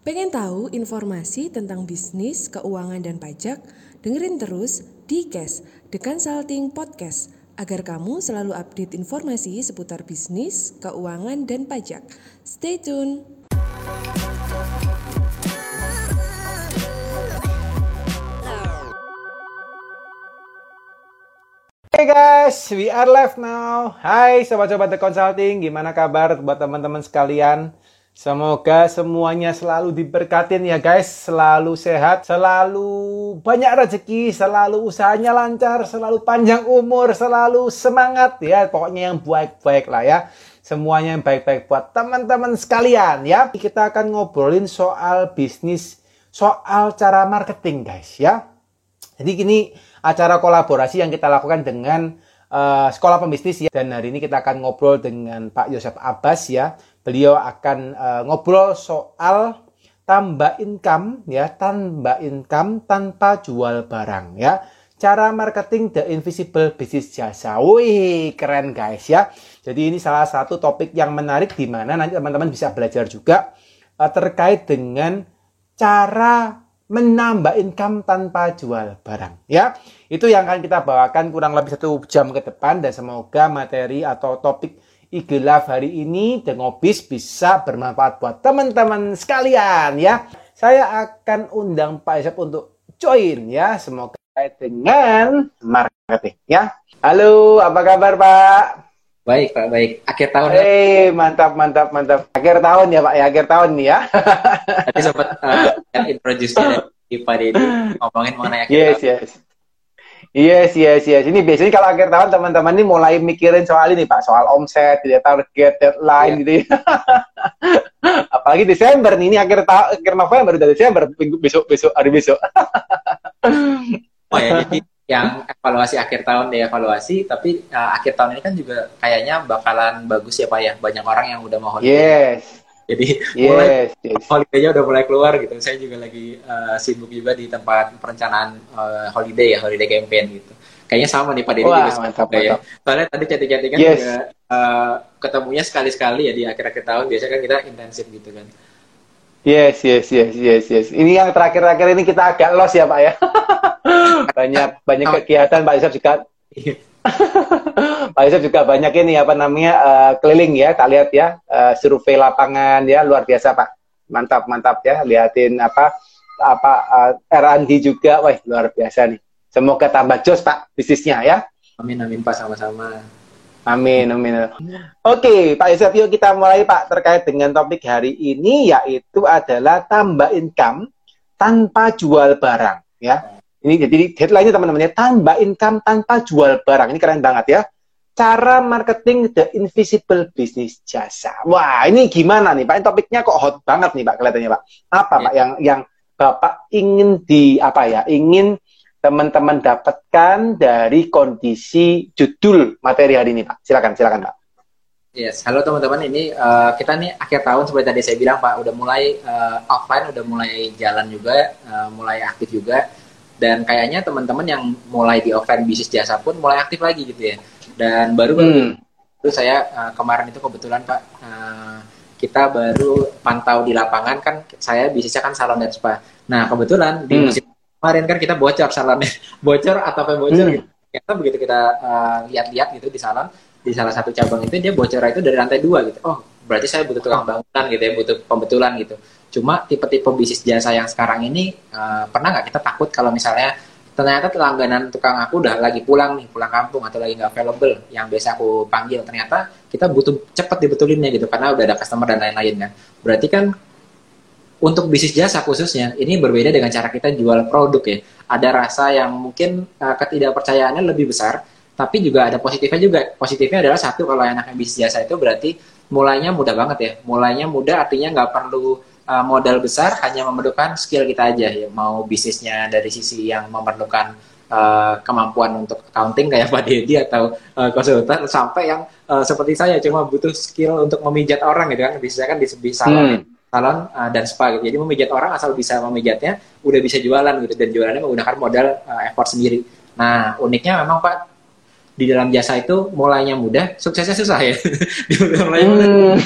Pengen tahu informasi tentang bisnis, keuangan, dan pajak? Dengerin terus di Cash, The Consulting Podcast, agar kamu selalu update informasi seputar bisnis, keuangan, dan pajak. Stay tune! Hey guys, we are live now. Hai sobat-sobat The Consulting, gimana kabar buat teman-teman sekalian? Semoga semuanya selalu diberkatin ya guys, selalu sehat, selalu banyak rezeki, selalu usahanya lancar, selalu panjang umur, selalu semangat ya. Pokoknya yang baik-baik lah ya. Semuanya yang baik-baik buat teman-teman sekalian ya. Kita akan ngobrolin soal bisnis, soal cara marketing guys ya. Jadi gini, acara kolaborasi yang kita lakukan dengan uh, sekolah pembisnis ya. Dan hari ini kita akan ngobrol dengan Pak Yosef Abbas ya. Beliau akan uh, ngobrol soal tambah income ya, tambah income tanpa jual barang ya. Cara marketing the invisible business jasa. Wih, keren guys ya. Jadi ini salah satu topik yang menarik di mana nanti teman-teman bisa belajar juga uh, terkait dengan cara menambah income tanpa jual barang ya itu yang akan kita bawakan kurang lebih satu jam ke depan dan semoga materi atau topik IG Live hari ini Dengobis bisa bermanfaat buat teman-teman sekalian ya saya akan undang Pak Isep untuk join ya semoga dengan marketing ya halo apa kabar Pak Baik Pak, baik. Akhir tahun. Hei, ya? mantap, mantap, mantap. Akhir tahun ya Pak, ya akhir tahun nih ya. Tadi sempat uh, introduce di Pak Deddy ngomongin mengenai akhir yes, tahun. Yes, Yes, yes, yes. Ini biasanya kalau akhir tahun teman-teman ini mulai mikirin soal ini Pak, soal omset, ya, target, deadline yeah. gitu ya. Apalagi Desember nih, ini akhir tahun, akhir November udah Desember, besok besok hari besok. oh ya, jadi yang evaluasi akhir tahun evaluasi tapi uh, akhir tahun ini kan juga kayaknya bakalan bagus ya Pak ya. Banyak orang yang udah mau holiday. Yes. Jadi yes, mulai yes. holidaynya udah mulai keluar gitu. Saya juga lagi uh, sibuk juga di tempat perencanaan uh, holiday ya, holiday campaign gitu. Kayaknya sama nih Pak Deddy Wah, juga mantap, ya. mantap. Soalnya tadi chatting-chattingan yes. juga uh, ketemunya sekali-sekali ya di akhir-akhir tahun. Biasanya kan kita intensif gitu kan. Yes, yes, yes, yes, yes. Ini yang terakhir-terakhir ini kita agak los ya Pak ya. banyak banyak kegiatan Pak Yusuf juga. Pak Yusuf juga banyak ini apa namanya uh, keliling ya, kita lihat ya uh, survei lapangan ya luar biasa Pak. Mantap mantap ya, liatin apa apa uh, R&D juga, wah luar biasa nih. Semoga tambah jos Pak bisnisnya ya. Amin amin Pak sama-sama. Amin, amin. Oke, Pak Yusuf, yuk kita mulai Pak terkait dengan topik hari ini yaitu adalah tambah income tanpa jual barang ya. Ini jadi headline-nya teman-teman ya, tambah income tanpa jual barang. Ini keren banget ya. Cara marketing the invisible business jasa. Wah, ini gimana nih Pak? Ini topiknya kok hot banget nih Pak kelihatannya Pak. Apa ya. Pak yang yang Bapak ingin di apa ya? Ingin teman-teman dapatkan dari kondisi judul materi hari ini Pak? Silakan, silakan Pak. Yes, halo teman-teman. Ini uh, kita nih akhir tahun seperti tadi saya bilang Pak, udah mulai uh, offline, udah mulai jalan juga, uh, mulai aktif juga dan kayaknya teman-teman yang mulai di offline bisnis jasa pun mulai aktif lagi gitu ya dan baru baru hmm. itu saya uh, kemarin itu kebetulan pak uh, kita baru pantau di lapangan kan saya bisnisnya kan salon dan spa nah kebetulan di hmm. musim kemarin kan kita bocor salonnya bocor atau apa bocor hmm. gitu kita begitu kita uh, lihat-lihat gitu di salon di salah satu cabang itu dia bocor itu dari lantai dua gitu oh berarti saya butuh tukang bangunan gitu ya butuh pembetulan gitu Cuma tipe-tipe bisnis jasa yang sekarang ini uh, pernah nggak kita takut kalau misalnya ternyata langganan tukang aku udah lagi pulang nih pulang kampung atau lagi nggak available yang biasa aku panggil ternyata kita butuh cepat dibetulinnya gitu karena udah ada customer dan lain-lain kan. Berarti kan untuk bisnis jasa khususnya ini berbeda dengan cara kita jual produk ya. Ada rasa yang mungkin uh, ketidakpercayaannya lebih besar tapi juga ada positifnya juga. Positifnya adalah satu kalau enaknya bisnis jasa itu berarti mulainya mudah banget ya. Mulainya mudah artinya nggak perlu uh, modal besar hanya memerlukan skill kita aja ya mau bisnisnya dari sisi yang memerlukan uh, kemampuan untuk accounting kayak Pak Dedi atau uh, konsultan sampai yang uh, seperti saya cuma butuh skill untuk memijat orang gitu kan bisnisnya kan di, salon hmm. salon uh, dan spa gitu. jadi memijat orang asal bisa memijatnya udah bisa jualan gitu dan jualannya menggunakan modal uh, effort sendiri nah uniknya memang Pak di dalam jasa itu mulainya mudah, suksesnya susah ya. di mulai hmm.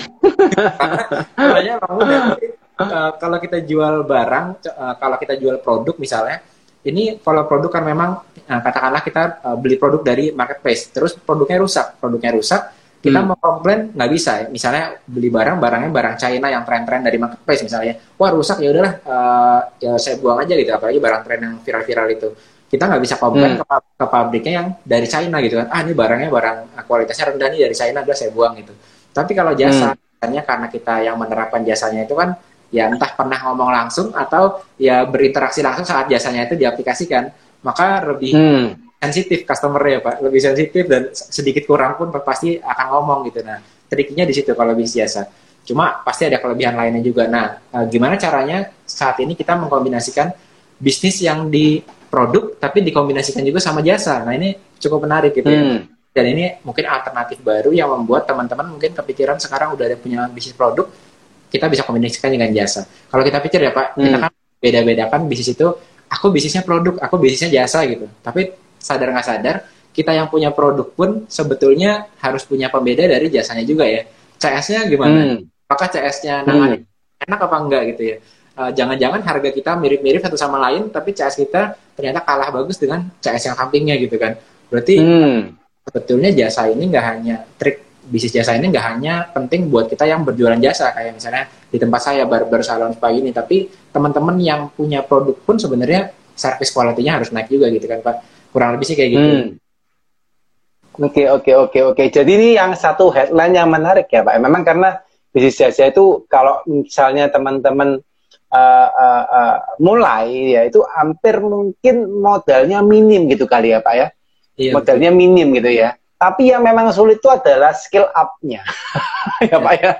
mulainya mudah, uh, kalau kita jual barang, uh, kalau kita jual produk misalnya, ini kalau produk kan memang uh, katakanlah kita uh, beli produk dari marketplace, terus produknya rusak, produknya rusak, kita hmm. mau komplain nggak bisa ya. Misalnya beli barang, barangnya barang China yang tren-tren dari marketplace misalnya, wah rusak ya udahlah, uh, ya saya buang aja gitu, apalagi barang tren yang viral-viral itu kita nggak bisa komplain hmm. ke, ke pabriknya yang dari China gitu kan ah ini barangnya barang kualitasnya rendah nih dari China udah saya buang gitu tapi kalau jasa hmm. karena kita yang menerapkan jasanya itu kan ya entah pernah ngomong langsung atau ya berinteraksi langsung saat jasanya itu diaplikasikan maka lebih hmm. sensitif customer ya pak lebih sensitif dan sedikit kurang pun pasti akan ngomong gitu nah triknya di situ kalau bisnis jasa cuma pasti ada kelebihan lainnya juga nah eh, gimana caranya saat ini kita mengkombinasikan bisnis yang di produk tapi dikombinasikan juga sama jasa. Nah ini cukup menarik gitu ya. hmm. ya. Dan ini mungkin alternatif baru yang membuat teman-teman mungkin kepikiran sekarang udah ada punya bisnis produk, kita bisa kombinasikan dengan jasa. Kalau kita pikir ya Pak, hmm. kita kan beda-bedakan bisnis itu, aku bisnisnya produk, aku bisnisnya jasa gitu. Tapi sadar nggak sadar, kita yang punya produk pun sebetulnya harus punya pembeda dari jasanya juga ya. CS-nya gimana? Hmm. Apakah CS-nya hmm. enak apa enggak gitu ya? Eh, jangan-jangan uh, harga kita mirip-mirip satu sama lain, tapi CS kita ternyata kalah bagus dengan CS yang sampingnya gitu kan. Berarti hmm. sebetulnya jasa ini nggak hanya trik bisnis jasa ini nggak hanya penting buat kita yang berjualan jasa kayak misalnya di tempat saya barber salon spa ini, tapi teman-teman yang punya produk pun sebenarnya service kualitinya harus naik juga gitu kan Pak. Kurang lebih sih kayak gitu. Hmm. Oke oke oke oke. Jadi ini yang satu headline yang menarik ya Pak. Memang karena bisnis jasa itu kalau misalnya teman-teman uh, uh, uh, mulai ya itu hampir mungkin modalnya minim gitu kali ya Pak ya. Iya, modalnya betul. minim gitu ya. Tapi yang memang sulit itu adalah skill up-nya. ya Pak ya.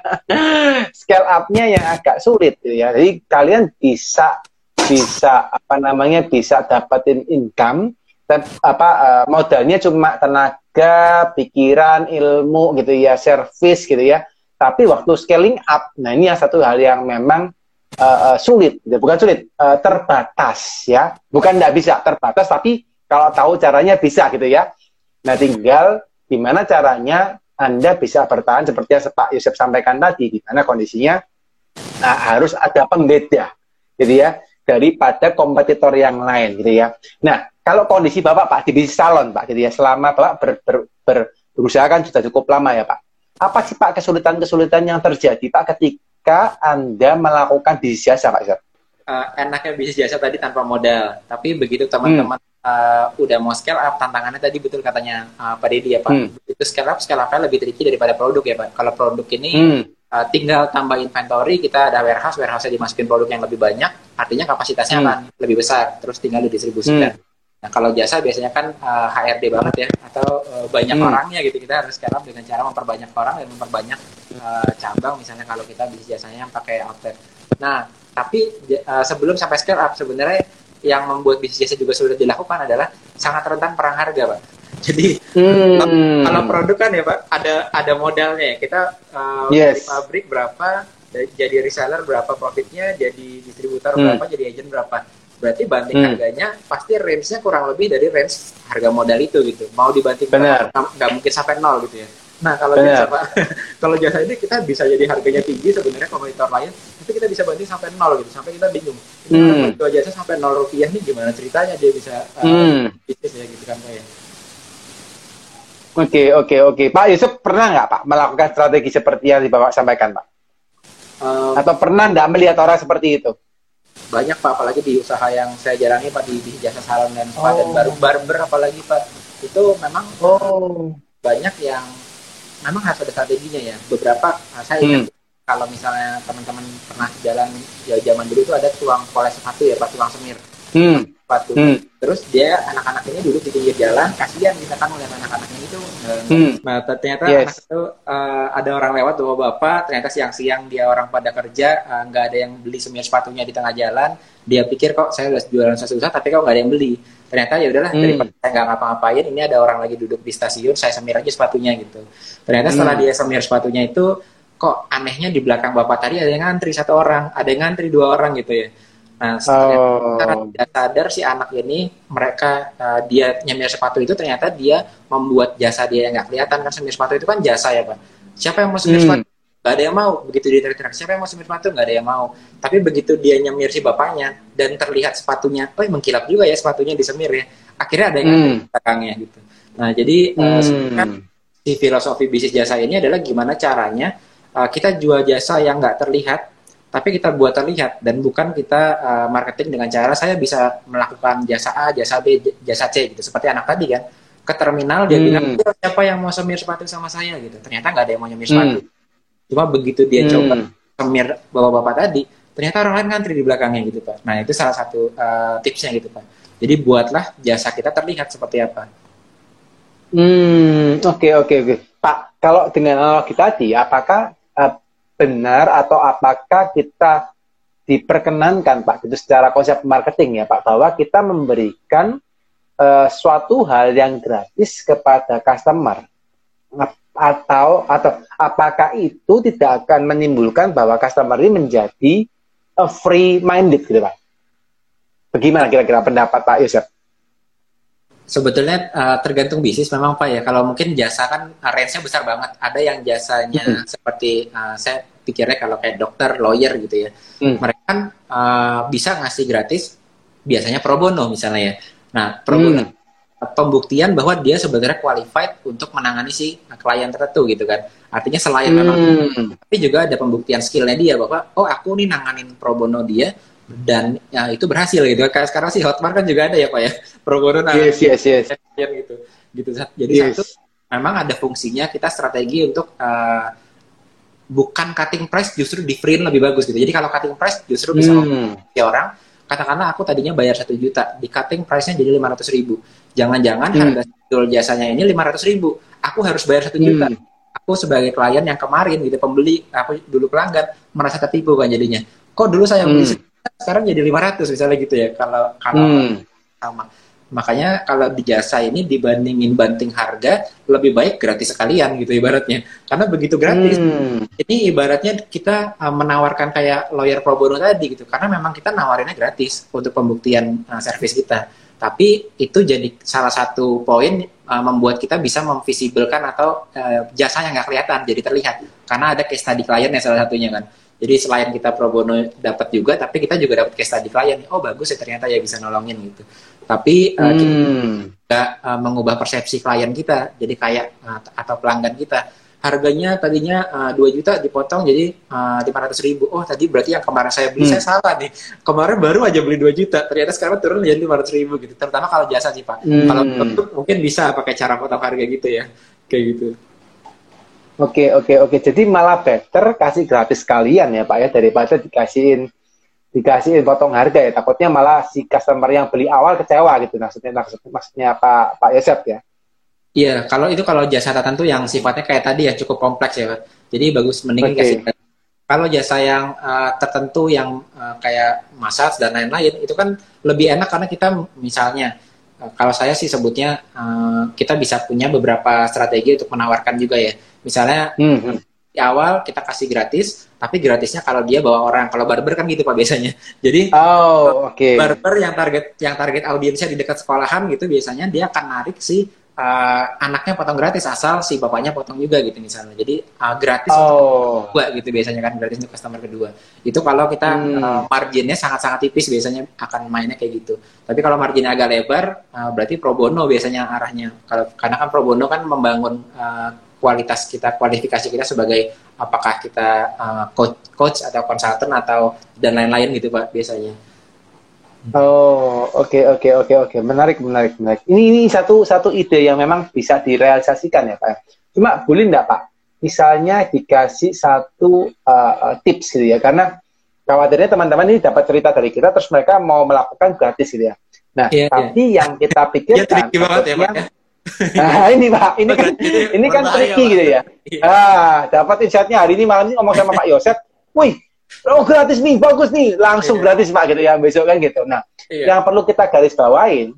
skill up-nya yang agak sulit ya. Jadi kalian bisa bisa apa namanya bisa dapatin income dan apa uh, modalnya cuma tenaga, pikiran, ilmu gitu ya, service gitu ya. Tapi waktu scaling up, nah ini yang satu hal yang memang uh, sulit, bukan sulit, uh, terbatas ya, bukan tidak bisa, terbatas, tapi kalau tahu caranya bisa gitu ya. Nah tinggal gimana caranya Anda bisa bertahan seperti yang Pak Yusuf sampaikan tadi, di mana kondisinya nah, harus ada pembeda, gitu ya, daripada kompetitor yang lain, gitu ya. Nah kalau kondisi Bapak Pak di bisnis salon Pak, gitu ya, selama Bapak ber, ber, ber, berusaha kan sudah cukup lama ya Pak. Apa sih Pak kesulitan-kesulitan yang terjadi Pak ketika Anda melakukan bisnis jasa, Pak Izzat? Uh, enaknya bisnis jasa tadi tanpa modal, tapi begitu teman-teman hmm. Uh, udah mau scale up, tantangannya tadi betul katanya uh, Pak Deddy ya Pak, hmm. begitu scale up, scale up lebih tricky daripada produk ya Pak. Kalau produk ini hmm. uh, tinggal tambah inventory, kita ada warehouse, warehouse dimasukin produk yang lebih banyak, artinya kapasitasnya hmm. akan lebih besar, terus tinggal didistribusikan. Hmm. Nah kalau jasa biasanya kan uh, HRD banget ya, atau uh, banyak hmm. orangnya gitu, kita harus scale up dengan cara memperbanyak orang dan memperbanyak uh, cabang misalnya kalau kita bisnis jasanya yang pakai outlet. Nah, tapi uh, sebelum sampai scale up sebenarnya yang membuat bisnis jasa juga sudah dilakukan adalah sangat rentan perang harga, Pak. Jadi hmm. kalau produk kan ya, Pak, ada ada modalnya. Kita uh, yes. dari pabrik berapa, jadi reseller berapa profitnya, jadi distributor hmm. berapa, jadi agent berapa. Berarti banding hmm. harganya pasti range-nya kurang lebih dari range harga modal itu gitu. Mau dibanting nggak mungkin sampai nol gitu ya. Nah kalau jasa pak, kalau jasa ini kita bisa jadi harganya tinggi sebenarnya kompetitor lain, tapi kita bisa banding sampai nol gitu, sampai kita bingung. Hmm. jasa sampai nol rupiah nih gimana ceritanya dia bisa uh, hmm. bisnis ya gitu kan pak ya. Oke oke oke, Pak Yusuf pernah nggak Pak melakukan strategi seperti yang Bapak sampaikan Pak? Um, Atau pernah nggak melihat orang seperti itu? Banyak Pak, apalagi di usaha yang saya jalani Pak di, di jasa salon dan spa oh. dan baru barber apalagi Pak itu memang oh. banyak yang memang harus ada strateginya ya. Beberapa nah, saya ingat hmm. Kalau misalnya teman-teman pernah jalan ya zaman dulu itu ada tuang poles sepatu ya, pak tuang semir. Hmm. Sepatu. Hmm. Terus dia anak-anak ini duduk di pinggir jalan, kasihan kita kan melihat anak-anak ini tuh. Hmm. Nah, ternyata yes. anak itu uh, ada orang lewat bawa bapak, ternyata siang-siang dia orang pada kerja, eh, nggak uh, ada yang beli semir sepatunya di tengah jalan. Dia pikir kok saya udah jualan sesuatu tapi kok nggak ada yang beli ternyata ya udahlah hmm. daripada saya nggak ngapa-ngapain ini ada orang lagi duduk di stasiun saya semir aja sepatunya gitu ternyata hmm. setelah dia semir sepatunya itu kok anehnya di belakang bapak tadi ada yang ngantri satu orang ada yang ngantri dua orang gitu ya nah setelah oh. tidak sadar si anak ini mereka uh, dia nyemir sepatu itu ternyata dia membuat jasa dia yang nggak kelihatan kan semir sepatu itu kan jasa ya pak siapa yang mau semir hmm. sepatu nggak ada yang mau. Begitu dia teriak siapa yang mau semir sepatu? Nggak ada yang mau. Tapi begitu dia nyemir si bapaknya dan terlihat sepatunya, oh mengkilap juga ya sepatunya disemir ya. Akhirnya ada yang Hmm. belakangnya gitu. Nah jadi eh, Hmm. sebenarnya si filosofi bisnis jasa ini adalah gimana caranya uh, kita jual jasa yang nggak terlihat, tapi kita buat terlihat dan bukan kita uh, marketing dengan cara saya bisa melakukan jasa A, jasa B, jasa C gitu. Seperti anak tadi kan ke terminal dia Hmm. bilang "Yo, siapa yang mau semir sepatu sama saya gitu. Ternyata nggak ada yang mau nyemir Hmm. sepatu. Cuma begitu dia Hmm. coba semir bapak-bapak tadi, ternyata orang lain ngantri di belakangnya gitu pak. Nah itu salah satu uh, tipsnya gitu pak. Jadi buatlah jasa kita terlihat seperti apa. Hmm, oke oke oke. Pak, kalau dengan analogi tadi, apakah benar atau apakah kita diperkenankan Pak itu secara konsep marketing ya Pak bahwa kita memberikan eh, suatu hal yang gratis kepada customer atau atau apakah itu tidak akan menimbulkan bahwa customer ini menjadi eh, free minded gitu Pak? Bagaimana kira-kira pendapat Pak Yusuf? Sebetulnya uh, tergantung bisnis memang Pak ya. Kalau mungkin jasa kan uh, range-nya besar banget. Ada yang jasanya Hmm. seperti uh, saya pikirnya kalau kayak dokter, lawyer gitu ya. Hmm. Mereka kan uh, bisa ngasih gratis biasanya pro bono misalnya ya. Nah, pro bono Hmm. pembuktian bahwa dia sebenarnya qualified untuk menangani si klien tertentu gitu kan. Artinya selain memang Hmm. tapi juga ada pembuktian skillnya dia bahwa oh aku nih nanganin pro bono dia dan ya, itu berhasil gitu kayak sekarang sih Hotmart kan juga ada ya pak ya pro bono nanganin Yes, yes, yes. klien gitu gitu jadi Yes. satu memang ada fungsinya kita strategi untuk uh, bukan cutting price justru di free lebih bagus gitu jadi kalau cutting price justru bisa Hmm. orang katakanlah aku tadinya bayar satu juta di cutting price-nya jadi lima ratus ribu jangan-jangan Hmm. harga jual jasanya ini lima ratus ribu aku harus bayar satu juta Hmm. aku sebagai klien yang kemarin gitu pembeli aku dulu pelanggan merasa tertipu kan jadinya kok dulu saya beli Hmm. Sekarang jadi 500 misalnya gitu ya kalau kalau Hmm. sama. Makanya kalau di jasa ini dibandingin banting harga lebih baik gratis sekalian gitu ibaratnya. Karena begitu gratis Hmm. ini ibaratnya kita uh, menawarkan kayak lawyer pro bono tadi gitu. Karena memang kita nawarinnya gratis untuk pembuktian uh, servis kita. Tapi itu jadi salah satu poin uh, membuat kita bisa memvisibelkan atau uh, jasanya nggak kelihatan jadi terlihat. Karena ada case study kliennya salah satunya kan jadi selain kita pro bono dapat juga tapi kita juga dapat case study klien. Oh bagus ya ternyata ya bisa nolongin gitu. Tapi uh, kita Hmm. juga uh, mengubah persepsi klien kita. Jadi kayak uh, atau pelanggan kita. Harganya tadinya uh, 2 juta dipotong jadi lima ratus ribu. Oh tadi berarti yang kemarin saya beli Hmm. saya salah nih. Kemarin baru aja beli 2 juta ternyata sekarang turun jadi lima ratus ribu gitu. Terutama kalau jasa sih pak. Hmm. kalau produk mungkin bisa pakai cara potong harga gitu ya. Kayak gitu Oke, oke, oke. Jadi malah better kasih gratis sekalian ya Pak ya daripada dikasihin dikasihin potong harga ya. Takutnya malah si customer yang beli awal kecewa gitu maksudnya maksud, maksudnya Pak Pak Yosef ya. Iya, kalau itu kalau jasa tertentu yang sifatnya kayak tadi ya cukup kompleks ya, Pak. Jadi bagus mending Oke. kasih. Kalau jasa yang uh, tertentu yang uh, kayak massage dan lain-lain itu kan lebih enak karena kita misalnya uh, kalau saya sih sebutnya uh, kita bisa punya beberapa strategi untuk menawarkan juga ya. Misalnya Hmm, hmm. di awal kita kasih gratis, tapi gratisnya kalau dia bawa orang. Kalau barber kan gitu Pak biasanya. Jadi Oh, oke. barber yang target yang target audiensnya di dekat sekolahan gitu biasanya dia akan narik si uh, anaknya potong gratis asal si bapaknya potong juga gitu misalnya jadi uh, gratis Oh. kedua gitu biasanya kan gratis untuk customer kedua itu kalau kita Hmm. uh, marginnya sangat-sangat tipis biasanya akan mainnya kayak gitu tapi kalau marginnya agak lebar uh, berarti pro bono biasanya arahnya kalau karena kan pro bono kan membangun uh, kualitas kita kualifikasi kita sebagai apakah kita uh, coach coach atau konsultan atau dan lain-lain gitu pak biasanya Oh, oke oke oke oke. Menarik menarik menarik. Ini ini satu satu ide yang memang bisa direalisasikan ya Pak. Cuma boleh enggak Pak? Misalnya dikasih satu uh, tips gitu ya karena khawatirnya teman-teman ini dapat cerita dari kita terus mereka mau melakukan gratis gitu ya. Nah, Iya, tapi yang kita Iya pikirkan tricky banget ya pak ya Nah, ini Pak, ini kan ini kan tricky gitu ya. Iya. Ah, dapat insightnya hari ini malam ini ngomong sama Pak Yosef, wih, oh gratis nih, bagus nih, langsung Iya. gratis Pak gitu ya besok kan gitu. Nah, Iya. yang perlu kita garis bawain,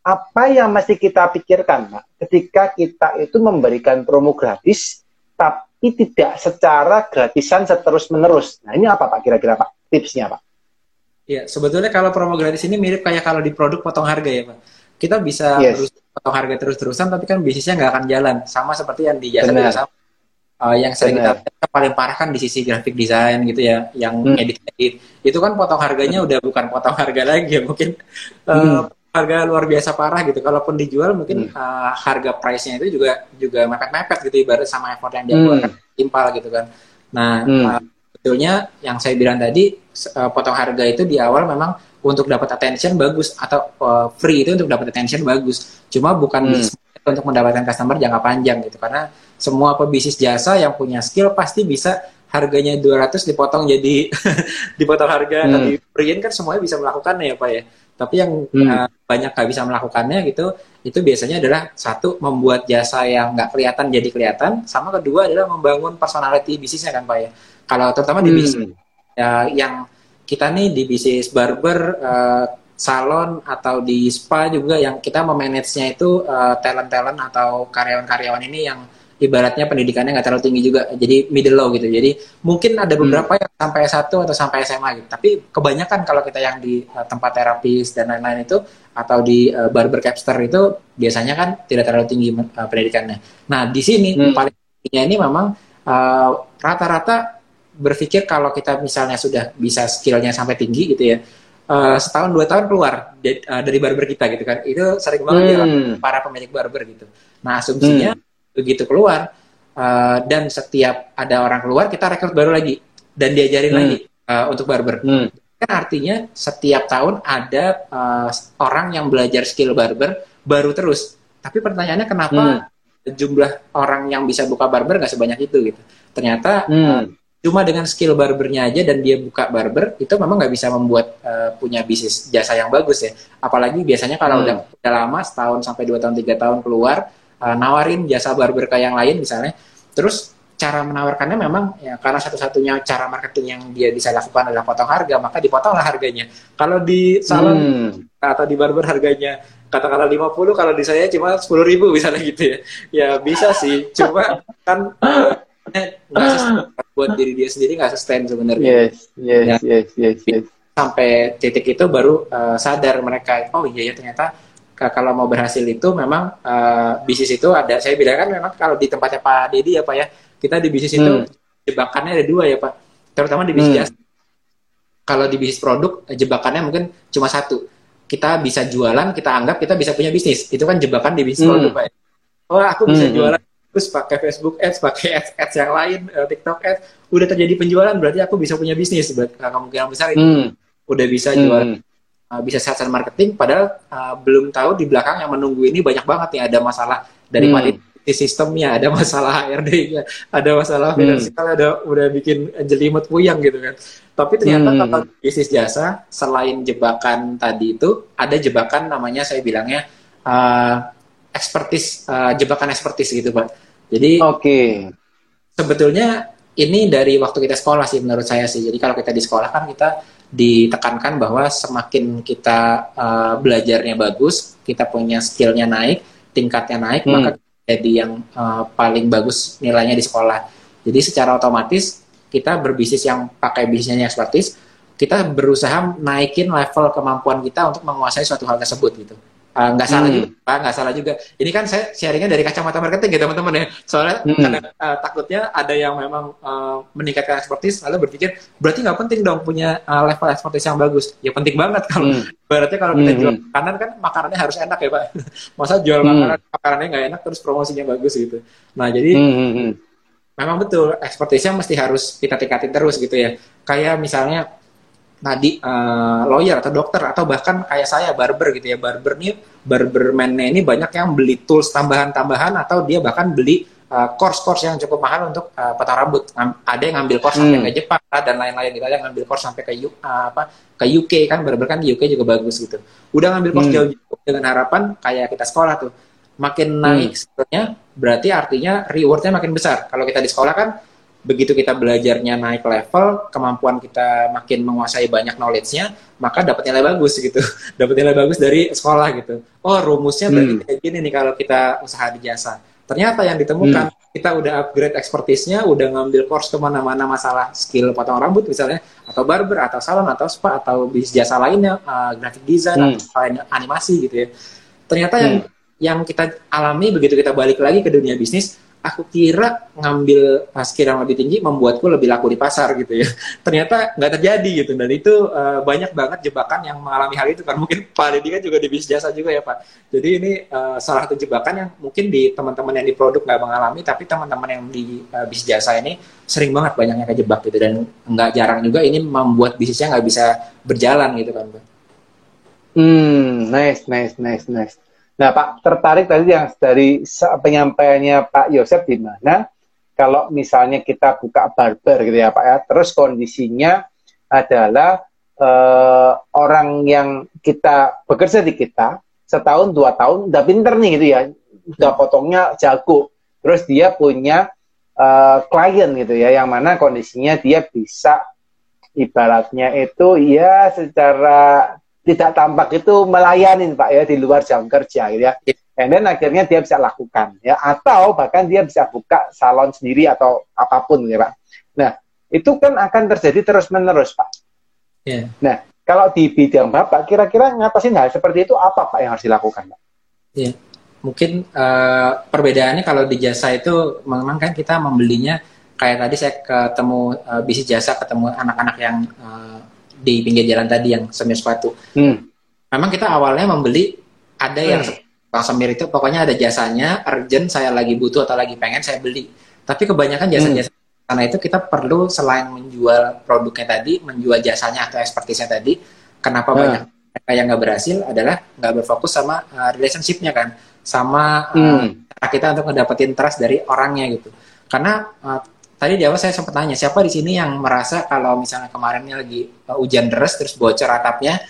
apa yang mesti kita pikirkan Pak, ketika kita itu memberikan promo gratis, tapi tidak secara gratisan seterus menerus. Nah, ini apa Pak kira-kira Pak tipsnya Pak? Iya, sebetulnya kalau promo gratis ini mirip kayak kalau di produk potong harga ya, Pak. Kita bisa Yes. Potong harga terus-terusan, tapi kan bisnisnya nggak akan jalan. Sama seperti yang di jasa uh, yang sering kita lihat paling parah kan di sisi grafik desain gitu ya, yang hmm. edit edit itu kan potong harganya udah bukan potong harga lagi ya mungkin uh, hmm. harga luar biasa parah gitu. Kalaupun dijual mungkin hmm. uh, harga price-nya itu juga juga mepet-mepet gitu ibarat sama effort yang dia keluarkan hmm. timpal gitu kan. Nah, hmm. uh, sebetulnya yang saya bilang tadi uh, potong harga itu di awal memang untuk dapat attention bagus atau uh, free itu untuk dapat attention bagus. Cuma bukan hmm. untuk mendapatkan customer jangka panjang gitu karena semua pebisnis jasa yang punya skill pasti bisa harganya 200 dipotong jadi dipotong harga hmm. atau di freein kan semuanya bisa melakukannya ya Pak ya. Tapi yang hmm. uh, banyak nggak bisa melakukannya gitu, itu biasanya adalah satu membuat jasa yang nggak kelihatan jadi kelihatan, sama kedua adalah membangun personality bisnisnya kan Pak ya. Kalau terutama di hmm. bisnis ya, yang kita nih di bisnis barber, uh, salon atau di spa juga yang kita memanage-nya itu uh, talent-talent atau karyawan-karyawan ini yang ibaratnya pendidikannya nggak terlalu tinggi juga jadi middle low gitu jadi mungkin ada hmm. beberapa hmm. yang sampai S1 atau sampai SMA gitu tapi kebanyakan kalau kita yang di uh, tempat terapis dan lain-lain itu atau di uh, barber capster itu biasanya kan tidak terlalu tinggi uh, pendidikannya nah di sini hmm. paling tingginya ini memang rata-rata uh, berpikir kalau kita misalnya sudah bisa skillnya sampai tinggi gitu ya uh, setahun dua tahun keluar dari, uh, dari barber kita gitu kan itu sering banget hmm. ya para pemilik barber gitu nah asumsinya hmm begitu keluar uh, dan setiap ada orang keluar kita rekrut baru lagi dan diajarin hmm. lagi uh, untuk barber. Hmm. Kan artinya setiap tahun ada uh, orang yang belajar skill barber baru terus. Tapi pertanyaannya kenapa hmm. jumlah orang yang bisa buka barber nggak sebanyak itu gitu? Ternyata hmm. uh, cuma dengan skill barbernya aja dan dia buka barber itu memang nggak bisa membuat uh, punya bisnis jasa yang bagus ya. Apalagi biasanya kalau hmm. udah, udah lama setahun sampai dua tahun tiga tahun keluar uh, nawarin jasa barber ke yang lain misalnya. Terus cara menawarkannya memang ya karena satu-satunya cara marketing yang dia bisa lakukan adalah potong harga, maka dipotonglah harganya. Kalau di salon hmm. atau di barber harganya katakanlah 50, kalau di saya cuma 10 ribu misalnya gitu ya. Ya bisa sih, cuma kan nggak buat diri dia sendiri nggak sustain sebenarnya. Yes, yes, ya. yes, yes, yes. Sampai titik itu baru uh, sadar mereka, oh iya ya ternyata kalau mau berhasil itu memang uh, bisnis itu ada saya bilang kan memang kalau di tempatnya Pak Dedi ya Pak ya kita di bisnis itu hmm. jebakannya ada dua ya Pak terutama di bisnis hmm. jasa kalau di bisnis produk jebakannya mungkin cuma satu kita bisa jualan kita anggap kita bisa punya bisnis itu kan jebakan di bisnis hmm. produk Pak ya. oh aku bisa hmm. jualan terus pakai Facebook Ads pakai ads ads yang lain uh, TikTok Ads udah terjadi penjualan berarti aku bisa punya bisnis berarti kemungkinan besar itu hmm. udah bisa hmm uh, bisa sehat marketing padahal uh, belum tahu di belakang yang menunggu ini banyak banget nih ada masalah dari hmm. sistemnya ada masalah HRD-nya ada masalah hmm. finansial ada udah bikin jelimet puyang gitu kan tapi ternyata hmm. kalau bisnis jasa selain jebakan tadi itu ada jebakan namanya saya bilangnya uh, expertise uh, jebakan expertise gitu pak jadi oke okay. sebetulnya ini dari waktu kita sekolah sih menurut saya sih jadi kalau kita di sekolah kan kita ditekankan bahwa semakin kita uh, belajarnya bagus, kita punya skillnya naik, tingkatnya naik, hmm. maka jadi yang uh, paling bagus nilainya di sekolah. Jadi secara otomatis kita berbisnis yang pakai bisnisnya ekspertis, kita berusaha naikin level kemampuan kita untuk menguasai suatu hal tersebut gitu. Ah, nggak uh, salah hmm. juga nggak salah juga ini kan saya sharingnya dari kacamata marketing ya teman-teman ya soalnya hmm. karena uh, takutnya ada yang memang uh, meningkatkan expertise lalu berpikir berarti nggak penting dong punya uh, level expertise yang bagus ya penting banget kalau hmm. berarti kalau kita hmm. jual makanan kan makanannya harus enak ya pak masa jual hmm. makanan makanannya nggak enak terus promosinya bagus gitu nah jadi hmm. hmm, hmm. memang betul expertise-nya mesti harus kita tingkatin terus gitu ya kayak misalnya tadi uh, lawyer atau dokter atau bahkan kayak saya barber gitu ya. Barber nih barberman ini banyak yang beli tools tambahan-tambahan atau dia bahkan beli uh, course-course yang cukup mahal untuk uh, potong rambut. Ada yang ngambil course hmm. sampai ke Jepang dan lain-lain gitu. Ada yang ngambil course sampai ke U, uh, apa ke UK kan. Barber kan di UK juga bagus gitu. Udah ngambil course hmm. jauh-jauh dengan harapan kayak kita sekolah tuh. Makin naik hmm. berarti artinya rewardnya makin besar. Kalau kita di sekolah kan begitu kita belajarnya naik level, kemampuan kita makin menguasai banyak knowledge-nya, maka dapat nilai bagus gitu. dapat nilai bagus dari sekolah gitu. Oh, rumusnya berarti hmm. kayak gini nih kalau kita usaha di jasa. Ternyata yang ditemukan, hmm. kita udah upgrade expertise-nya, udah ngambil course ke mana-mana masalah skill potong rambut misalnya, atau barber, atau salon, atau spa, atau bisnis jasa lainnya, uh, graphic design, hmm. atau animasi gitu ya. Ternyata hmm. yang yang kita alami begitu kita balik lagi ke dunia bisnis, aku kira ngambil skill yang lebih tinggi membuatku lebih laku di pasar gitu ya. Ternyata nggak terjadi gitu dan itu uh, banyak banget jebakan yang mengalami hal itu kan mungkin Pak Deddy kan juga di bisnis jasa juga ya Pak. Jadi ini uh, salah satu jebakan yang mungkin di teman-teman yang di produk nggak mengalami tapi teman-teman yang di uh, bisnis jasa ini sering banget banyaknya kejebak gitu dan nggak jarang juga ini membuat bisnisnya nggak bisa berjalan gitu kan Pak. Hmm, nice, nice, nice, nice. Nah, Pak tertarik tadi yang dari penyampaiannya Pak Yosef di mana? Kalau misalnya kita buka barber gitu ya Pak ya, terus kondisinya adalah uh, orang yang kita bekerja di kita setahun dua tahun udah pinter nih gitu ya, udah potongnya jago, terus dia punya uh, klien gitu ya, yang mana kondisinya dia bisa ibaratnya itu ya secara tidak tampak itu melayani Pak ya di luar jam kerja gitu ya. Dan then akhirnya dia bisa lakukan ya atau bahkan dia bisa buka salon sendiri atau apa pun ya Pak. Nah, itu kan akan terjadi terus-menerus Pak. Yeah. Nah, kalau di bidang Bapak kira-kira ngatasin hal seperti itu apa Pak yang harus dilakukan Pak? Iya. Yeah. Mungkin uh, perbedaannya kalau di jasa itu memang kan kita membelinya kayak tadi saya ketemu uh, bisnis jasa ketemu anak-anak yang uh, di pinggir jalan tadi yang semir sepatu. Hmm. Memang kita awalnya membeli ada yang hmm. semir itu pokoknya ada jasanya, urgent saya lagi butuh atau lagi pengen saya beli. Tapi kebanyakan jasa-jasa hmm. karena itu kita perlu selain menjual produknya tadi, menjual jasanya atau ekspertisnya tadi, kenapa hmm. banyak mereka yang nggak berhasil adalah nggak berfokus sama uh, relationshipnya kan, sama uh, hmm. kita untuk ngedapetin trust dari orangnya gitu. Karena uh, tadi di awal saya sempat tanya siapa di sini yang merasa kalau misalnya kemarinnya lagi uh, hujan deras terus bocor atapnya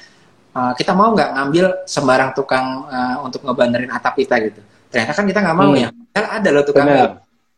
uh, kita mau nggak ngambil sembarang tukang uh, untuk ngebanderin atap kita gitu? Ternyata kan kita nggak mau hmm. ya. Ada loh tukang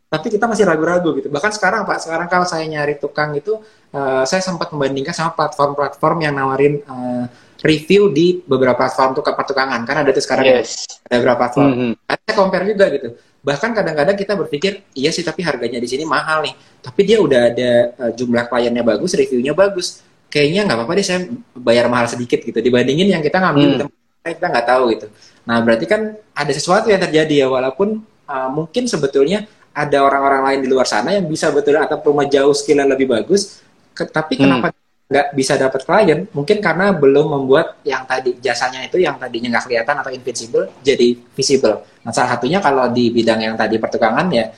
tapi kita masih ragu-ragu gitu. Bahkan sekarang pak sekarang kalau saya nyari tukang itu uh, saya sempat membandingkan sama platform-platform yang nawarin uh, review di beberapa platform tukang pertukangan. Kan ada tuh sekarang yes. ada beberapa platform. Mm -hmm. saya compare juga gitu Bahkan kadang-kadang kita berpikir, iya sih tapi harganya di sini mahal nih. Tapi dia udah ada uh, jumlah kliennya bagus, reviewnya bagus. Kayaknya nggak apa-apa deh saya bayar mahal sedikit gitu. Dibandingin yang kita ngambil hmm. kita nggak tahu gitu. Nah berarti kan ada sesuatu yang terjadi ya walaupun uh, mungkin sebetulnya ada orang-orang lain di luar sana yang bisa betul atau rumah jauh skillnya lebih bagus. Ke, tapi hmm. kenapa nggak bisa dapat klien mungkin karena belum membuat yang tadi jasanya itu yang tadinya nggak kelihatan atau invisible jadi visible. Nah salah satunya kalau di bidang yang tadi pertukangan ya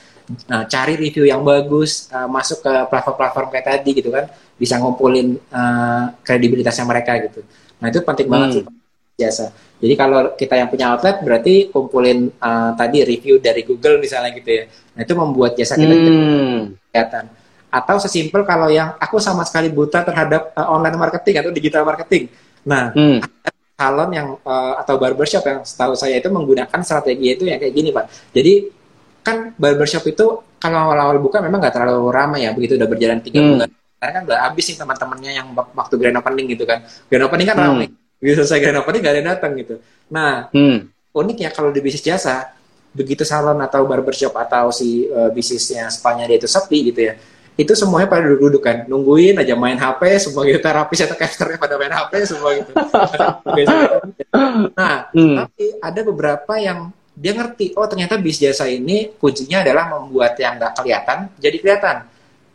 nah, cari review yang bagus uh, masuk ke platform-platform kayak tadi gitu kan bisa ngumpulin uh, kredibilitasnya mereka gitu. Nah itu penting banget hmm. sih jasa. Jadi kalau kita yang punya outlet berarti kumpulin uh, tadi review dari Google misalnya gitu ya. Nah itu membuat jasa kita hmm. kelihatan atau sesimpel kalau yang aku sama sekali buta terhadap uh, online marketing atau digital marketing. Nah, hmm. salon yang uh, atau barbershop yang setahu saya itu menggunakan strategi itu yang kayak gini, Pak. Jadi kan barbershop itu kalau awal-awal buka memang nggak terlalu ramai ya, begitu udah berjalan tiga hmm. bulan. Karena kan udah habis nih teman-temannya yang waktu grand opening gitu kan. Grand opening kan hmm. ramai. Begitu selesai grand opening nggak ada yang datang gitu. Nah, hmm. uniknya kalau di bisnis jasa, begitu salon atau barbershop atau si uh, bisnisnya spanya dia itu sepi gitu ya itu semuanya pada duduk-duduk kan. Nungguin aja main HP semua gitu. Terapis atau casternya pada main HP semua gitu. Nah hmm. tapi ada beberapa yang dia ngerti oh ternyata bis jasa ini kuncinya adalah membuat yang nggak kelihatan jadi kelihatan.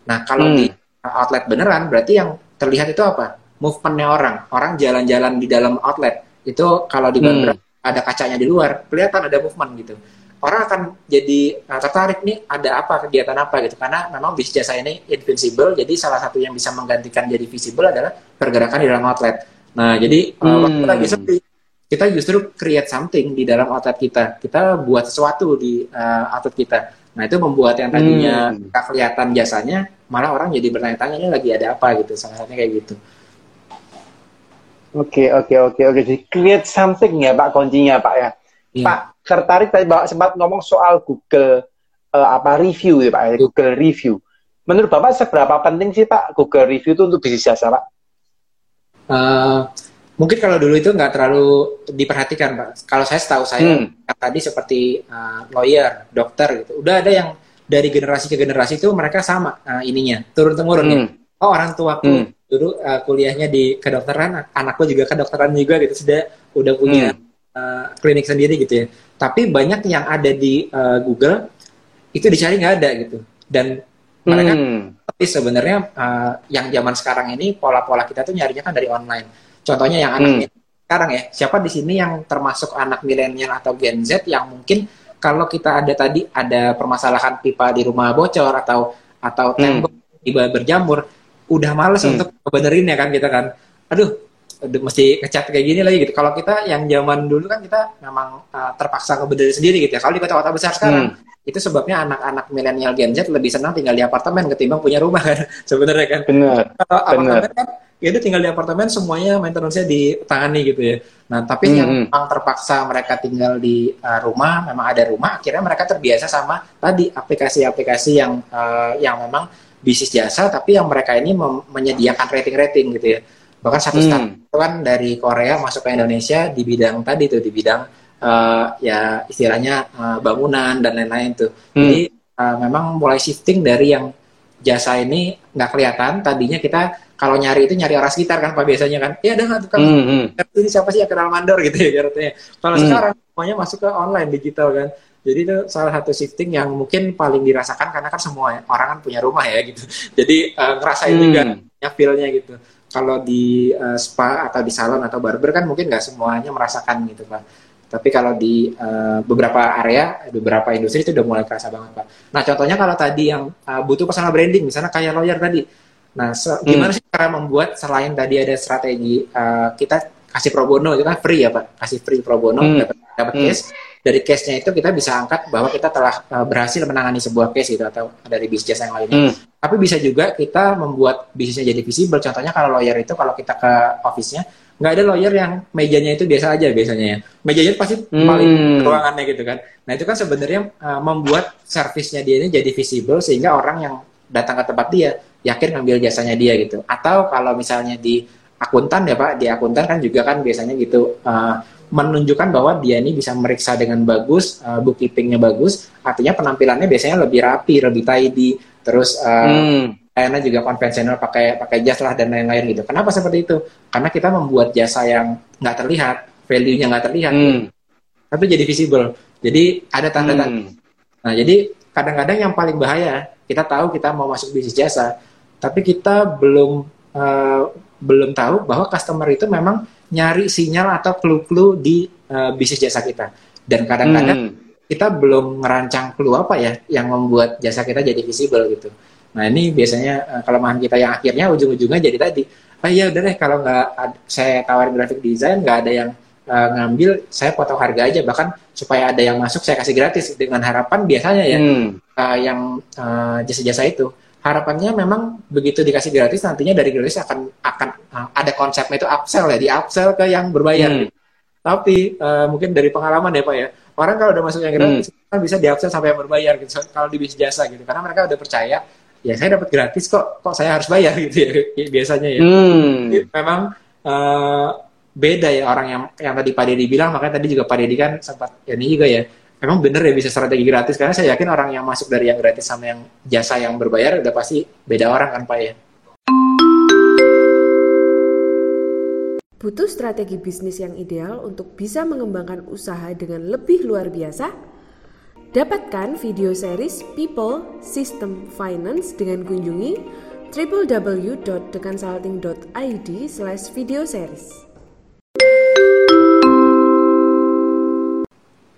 Nah kalau hmm. di outlet beneran berarti yang terlihat itu apa? Movementnya orang. Orang jalan-jalan di dalam outlet. Itu kalau di hmm. ada kacanya di luar kelihatan ada movement gitu orang akan jadi uh, tertarik nih ada apa kegiatan apa gitu karena memang bisnis jasa ini invincible jadi salah satu yang bisa menggantikan jadi visible adalah pergerakan di dalam outlet nah jadi uh, hmm. waktu lagi sepi kita justru create something di dalam outlet kita kita buat sesuatu di uh, outlet kita nah itu membuat yang tadinya hmm. kelihatan jasanya malah orang jadi bertanya-tanya ini lagi ada apa gitu salah satunya kayak gitu Oke, oke, oke, oke. Jadi create something ya Pak kuncinya Pak ya. Yeah. Pak tertarik tadi Bapak sempat ngomong soal Google uh, apa review ya Pak, ya, Google review. Menurut Bapak seberapa penting sih Pak Google review itu untuk bisnis jasa Pak? Uh, mungkin kalau dulu itu nggak terlalu diperhatikan Pak. Kalau saya setahu saya hmm. tadi seperti uh, lawyer, dokter gitu. Udah ada yang dari generasi ke generasi itu mereka sama uh, ininya turun temurun. Hmm. Ya. Oh orang tua hmm. dulu uh, kuliahnya di kedokteran, anakku juga kedokteran juga gitu sudah udah punya hmm uh, klinik sendiri gitu ya. Tapi banyak yang ada di uh, Google itu dicari nggak ada gitu dan mereka Hmm. tapi sebenarnya uh, yang zaman sekarang ini pola-pola kita tuh nyarinya kan dari online contohnya yang anak Hmm. sekarang ya siapa di sini yang termasuk anak milenial atau Gen Z yang mungkin kalau kita ada tadi ada permasalahan pipa di rumah bocor atau atau Hmm. tembok tiba berjamur udah males Hmm. untuk benerin ya kan kita kan aduh aduh, mesti ngecat kayak gini lagi gitu. Kalau kita yang zaman dulu kan kita memang uh, terpaksa ngebenerin sendiri gitu ya. Kalau di kota-kota besar sekarang itu sebabnya anak-anak milenial Gen Z lebih senang tinggal di apartemen ketimbang punya rumah kan sebenarnya kan. Benar. kalau apartemen kan ya udah tinggal di apartemen semuanya maintenance-nya ditangani gitu ya. Nah tapi yang Hmm. memang terpaksa mereka tinggal di uh, rumah memang ada rumah akhirnya mereka terbiasa sama tadi aplikasi-aplikasi yang uh, yang memang bisnis jasa tapi yang mereka ini menyediakan rating-rating gitu ya bahkan satu Hmm. startup itu kan dari Korea masuk ke Indonesia di bidang tadi tuh di bidang uh, ya istilahnya uh, bangunan dan lain-lain tuh Hmm. jadi uh, memang mulai shifting dari yang jasa ini nggak kelihatan tadinya kita kalau nyari itu nyari orang sekitar kan pak biasanya kan ya ada nggak tukang Hmm, hmm. ini siapa sih yang kenal mandor gitu ya ibaratnya kalau Hmm. sekarang semuanya masuk ke online digital kan jadi itu salah satu shifting yang mungkin paling dirasakan karena kan semua orang kan punya rumah ya gitu jadi uh, ngerasain juga Hmm. ya feel-nya gitu kalau di uh, spa atau di salon atau barber kan mungkin nggak semuanya merasakan gitu pak. Tapi kalau di uh, beberapa area beberapa industri itu udah mulai kerasa banget pak. Nah contohnya kalau tadi yang uh, butuh personal branding misalnya kayak lawyer tadi. Nah se- gimana sih cara membuat selain tadi ada strategi uh, kita kasih pro bono itu kan free ya pak? Kasih free pro bono Hmm. dapat dapat Hmm. case. Dari case-nya itu kita bisa angkat bahwa kita telah uh, berhasil menangani sebuah case gitu atau dari bisnis jasa yang lainnya. Hmm. Tapi bisa juga kita membuat bisnisnya jadi visible. Contohnya kalau lawyer itu kalau kita ke office-nya nggak ada lawyer yang mejanya itu biasa aja biasanya ya. Mejanya pasti Hmm. paling ruangannya gitu kan. Nah itu kan sebenarnya uh, membuat servisnya dia ini jadi visible sehingga orang yang datang ke tempat dia yakin ngambil jasanya dia gitu. Atau kalau misalnya di akuntan ya pak, di akuntan kan juga kan biasanya gitu uh, menunjukkan bahwa dia ini bisa meriksa dengan bagus, uh, bookkeepingnya bagus, artinya penampilannya biasanya lebih rapi, lebih tidy, terus uh, Hmm. juga konvensional pakai pakai jas lah dan lain-lain gitu. Kenapa seperti itu? Karena kita membuat jasa yang nggak terlihat, value-nya nggak terlihat, Hmm. tapi jadi visible. Jadi ada tanda-tanda. Hmm. Nah, jadi kadang-kadang yang paling bahaya, kita tahu kita mau masuk bisnis jasa, tapi kita belum eh, belum tahu bahwa customer itu memang nyari sinyal atau clue-clue di eh, bisnis jasa kita. Dan kadang-kadang Hmm. Kita belum ngerancang clue apa ya yang membuat jasa kita jadi visible gitu. Nah ini biasanya eh, kelemahan kita yang akhirnya ujung-ujungnya jadi tadi, ah ya udah deh kalau nggak saya tawarin graphic design nggak ada yang eh, ngambil, saya potong harga aja bahkan supaya ada yang masuk saya kasih gratis dengan harapan biasanya ya Hmm. eh, yang eh, jasa-jasa itu harapannya memang begitu dikasih gratis nantinya dari gratis akan akan eh, ada konsepnya itu upsell ya di upsell ke yang berbayar. Hmm. Tapi eh, mungkin dari pengalaman ya Pak ya, orang kalau udah masuk yang gratis kan bisa di upsell sampai yang berbayar gitu. Kalau di bisnis jasa gitu, karena mereka udah percaya, ya saya dapat gratis kok, kok saya harus bayar gitu ya biasanya ya. Hmm. Jadi memang eh, beda ya orang yang yang tadi Pak Deddy bilang, makanya tadi juga Pak Deddy kan sempat ya ini juga ya. Memang bener ya bisa strategi gratis karena saya yakin orang yang masuk dari yang gratis sama yang jasa yang berbayar udah pasti beda orang kan Pak ya. Butuh strategi bisnis yang ideal untuk bisa mengembangkan usaha dengan lebih luar biasa? Dapatkan video series People System Finance dengan kunjungi www.theconsulting.id slash video series.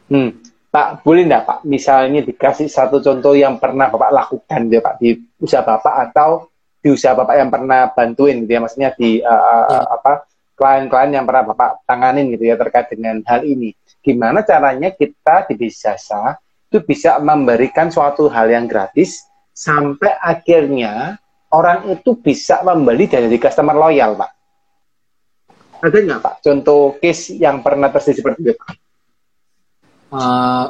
Hmm. Pak, boleh enggak Pak, misalnya dikasih satu contoh yang pernah Bapak lakukan ya Pak di usaha Bapak atau di usaha Bapak yang pernah bantuin gitu ya, maksudnya di uh, uh, Ya. apa klien-klien yang pernah Bapak tanganin gitu ya terkait dengan hal ini. Gimana caranya kita di bisnis jasa itu bisa memberikan suatu hal yang gratis sampai akhirnya orang itu bisa membeli dan jadi customer loyal, Pak. Ada nggak Pak contoh case yang pernah terjadi seperti itu? Pak? Eh,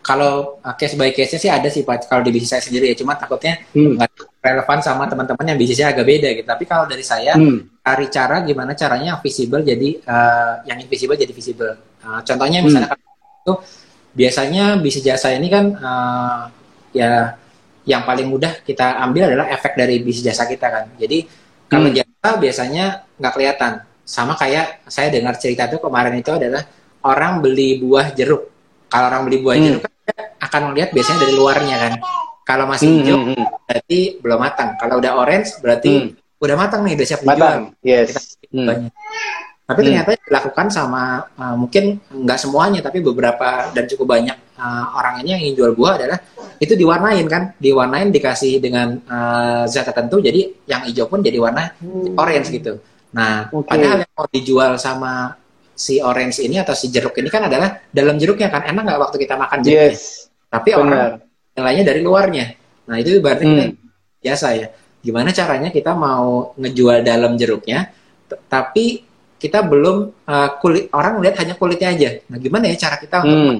kalau uh, case by case-nya sih ada sih Pak kalau di bisnis saya sendiri ya, cuma takutnya Hmm. Relevan sama teman-teman yang bisnisnya agak beda gitu. Tapi kalau dari saya Hmm. cari cara gimana caranya yang visible jadi eh, yang invisible jadi visible. Eh, contohnya misalnya Hmm. itu biasanya bisnis jasa ini kan eh, ya yang paling mudah kita ambil adalah efek dari bisnis jasa kita kan. Jadi kalau Hmm. jasa biasanya nggak kelihatan. Sama kayak saya dengar cerita tuh kemarin itu adalah orang beli buah jeruk. Kalau orang beli buah Hmm. jeruk kan akan melihat biasanya dari luarnya kan. Kalau masih Hmm, hijau hmm, hmm. berarti belum matang. Kalau udah orange berarti Hmm. udah matang nih, udah siap dijual. Matang. Yes. Hmm. Banyak. Tapi Hmm. ternyata dilakukan sama uh, mungkin nggak semuanya, tapi beberapa dan cukup banyak uh, orang ini yang ingin jual buah adalah itu diwarnain kan, diwarnain dikasih dengan uh, zat tertentu, jadi yang hijau pun jadi warna orange gitu. Nah, Oke. padahal yang mau dijual sama si orange ini atau si jeruk ini kan adalah dalam jeruknya kan enak nggak waktu kita makan jeruknya. Yes. Tapi orang Benar. Nilainya dari luarnya. Nah itu berarti kita Hmm. biasa ya. Gimana caranya kita mau ngejual dalam jeruknya, tapi kita belum uh, kulit orang lihat hanya kulitnya aja. Nah gimana ya cara kita untuk Hmm.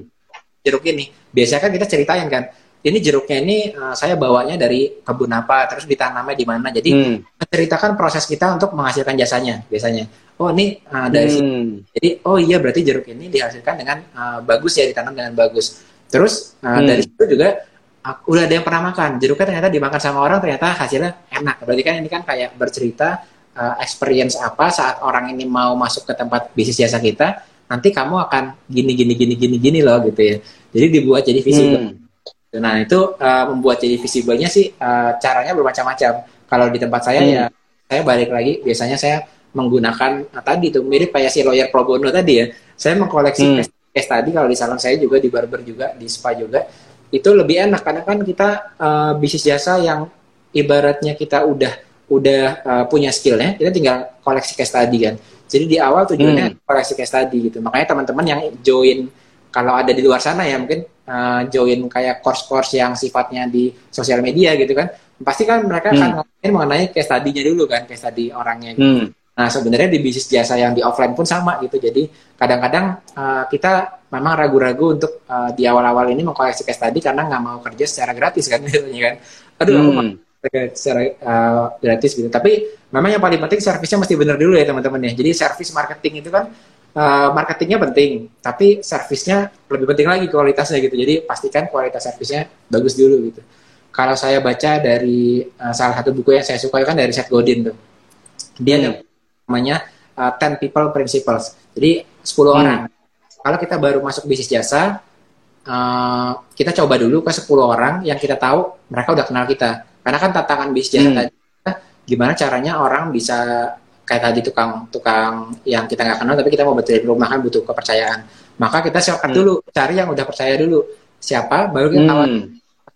jeruk ini? Biasanya kan kita ceritain kan, ini jeruknya ini uh, saya bawanya dari kebun apa, terus ditanamnya di mana. Jadi Hmm. menceritakan proses kita untuk menghasilkan jasanya biasanya. Oh ini uh, dari sini Hmm. jadi oh iya berarti jeruk ini dihasilkan dengan uh, bagus ya ditanam dengan bagus. Terus uh, Hmm. dari situ juga udah ada yang pernah makan jeruknya ternyata dimakan sama orang ternyata hasilnya enak. Berarti kan ini kan kayak bercerita uh, experience apa saat orang ini mau masuk ke tempat bisnis jasa kita nanti kamu akan gini gini gini gini gini loh gitu ya. Jadi dibuat jadi visible. Hmm. Nah itu uh, membuat jadi visible-nya sih uh, caranya bermacam-macam. Kalau di tempat saya Hmm. ya saya balik lagi biasanya saya menggunakan uh, tadi tuh mirip kayak si lawyer pro bono tadi ya. Saya mengkoleksi Hmm. case, case tadi kalau di salon saya juga di barber juga di spa juga itu lebih enak karena kan kita uh, bisnis jasa yang ibaratnya kita udah udah uh, punya skillnya kita tinggal koleksi case tadi kan. Jadi di awal tujuannya koleksi case tadi gitu. Makanya teman-teman yang join kalau ada di luar sana ya mungkin uh, join kayak course-course yang sifatnya di sosial media gitu kan pasti kan mereka akan ngomongin mengenai case study-nya dulu kan case study orangnya gitu. Hmm. Nah sebenarnya di bisnis jasa yang di offline pun sama gitu jadi kadang-kadang uh, kita memang ragu-ragu untuk uh, di awal-awal ini mengkoleksi case study karena nggak mau kerja secara gratis kan biasanya kan aduh aku mau Hmm. kerja secara uh, gratis gitu tapi memang yang paling penting servisnya mesti benar dulu ya teman-teman ya jadi service marketing itu kan uh, marketingnya penting, tapi servisnya lebih penting lagi kualitasnya gitu. Jadi pastikan kualitas servisnya bagus dulu gitu. Kalau saya baca dari uh, salah satu buku yang saya suka kan dari Seth Godin tuh, dia ada namanya uh, 10 People Principles. Jadi 10 Hmm. orang. Kalau kita baru masuk bisnis jasa, uh, kita coba dulu ke 10 orang yang kita tahu mereka udah kenal kita. Karena kan tantangan bisnis jasa Hmm. tadi, gimana caranya orang bisa kayak tadi tukang tukang yang kita nggak kenal tapi kita mau betulin rumah kan butuh kepercayaan maka kita shortcut Hmm. dulu cari yang udah percaya dulu siapa baru kita tahu Hmm.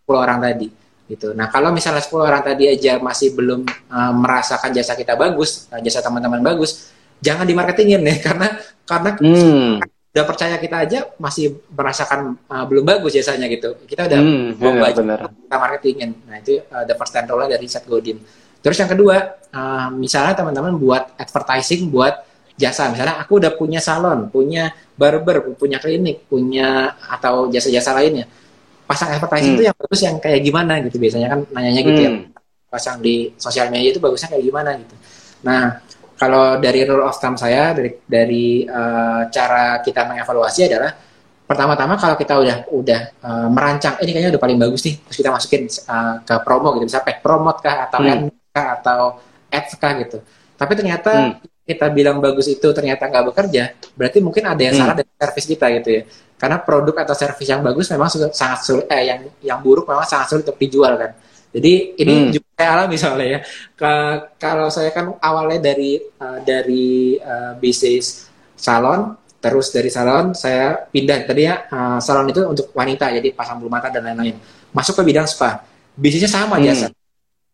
10 orang tadi gitu nah kalau misalnya 10 orang tadi aja masih belum uh, merasakan jasa kita bagus uh, jasa teman-teman bagus jangan dimarketingin ya karena karena Hmm. udah percaya kita aja masih merasakan uh, belum bagus jasanya gitu kita udah Hmm. mau belajar benar. kita marketingin. Nah itu uh, the first rule dari Seth Godin. Terus yang kedua, uh, misalnya teman-teman buat advertising buat jasa. Misalnya aku udah punya salon, punya barber, punya klinik, punya atau jasa-jasa lainnya. Pasang advertising Hmm. itu yang bagus yang kayak gimana gitu. Biasanya kan nanyanya gitu ya. Hmm. Pasang di sosial media itu bagusnya kayak gimana gitu. Nah kalau dari rule of thumb saya dari dari uh, cara kita mengevaluasi adalah pertama-tama kalau kita udah udah uh, merancang "Eh, ini kayaknya udah paling bagus nih terus kita masukin uh, ke promo gitu bisa pack promote kah atau Hmm. ad kah atau ads kah gitu tapi ternyata Hmm. kita bilang bagus itu ternyata nggak bekerja berarti mungkin ada yang Hmm. salah dari service kita gitu ya karena produk atau service yang bagus memang sangat sulit eh yang yang buruk memang sangat sulit untuk dijual kan. Jadi ini Hmm. juga saya alami soalnya ya. Ke- kalau saya kan awalnya dari uh, dari uh, bisnis salon terus dari salon saya pindah. Tadinya uh, salon itu untuk wanita jadi pasang bulu mata dan lain-lain. Masuk ke bidang spa. Bisnisnya sama Hmm. jasa.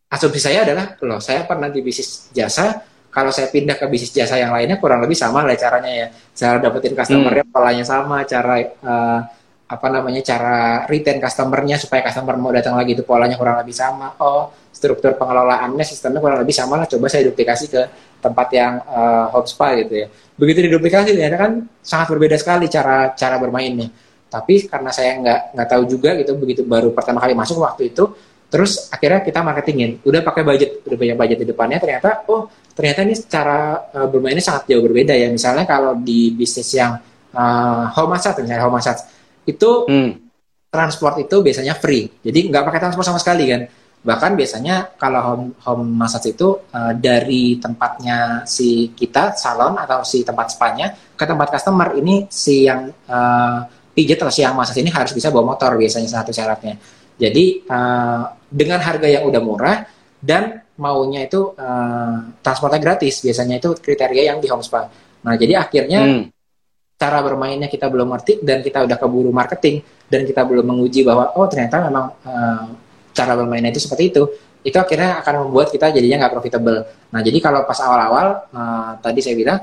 Asumsi saya adalah loh saya pernah di bisnis jasa kalau saya pindah ke bisnis jasa yang lainnya kurang lebih sama lah caranya ya. Cara dapetin customernya polanya sama cara uh, apa namanya cara retain customernya supaya customer mau datang lagi itu polanya kurang lebih sama. Oh struktur pengelolaannya sistemnya kurang lebih sama lah. Coba saya duplikasi ke tempat yang uh, home spa gitu ya. Begitu diduplikasi ternyata kan sangat berbeda sekali cara cara bermainnya tapi karena saya nggak nggak tahu juga gitu begitu baru pertama kali masuk waktu itu terus akhirnya kita marketingin udah pakai budget udah banyak budget di depannya ternyata oh ternyata ini cara uh, bermainnya sangat jauh berbeda ya misalnya kalau di bisnis yang uh, home massage misalnya home massage itu Hmm. transport itu biasanya free jadi nggak pakai transport sama sekali kan bahkan biasanya kalau home home massage itu uh, dari tempatnya si kita salon atau si tempat spanya ke tempat customer ini si yang uh, pijat atau yang massage ini harus bisa bawa motor biasanya satu syaratnya. Jadi uh, dengan harga yang udah murah dan maunya itu uh, transportnya gratis biasanya itu kriteria yang di home spa. Nah jadi akhirnya hmm. cara bermainnya kita belum ngerti dan kita udah keburu marketing dan kita belum menguji bahwa oh ternyata memang uh, cara bermainnya itu seperti itu itu akhirnya akan membuat kita jadinya nggak profitable. Nah jadi kalau pas awal-awal uh, tadi saya bilang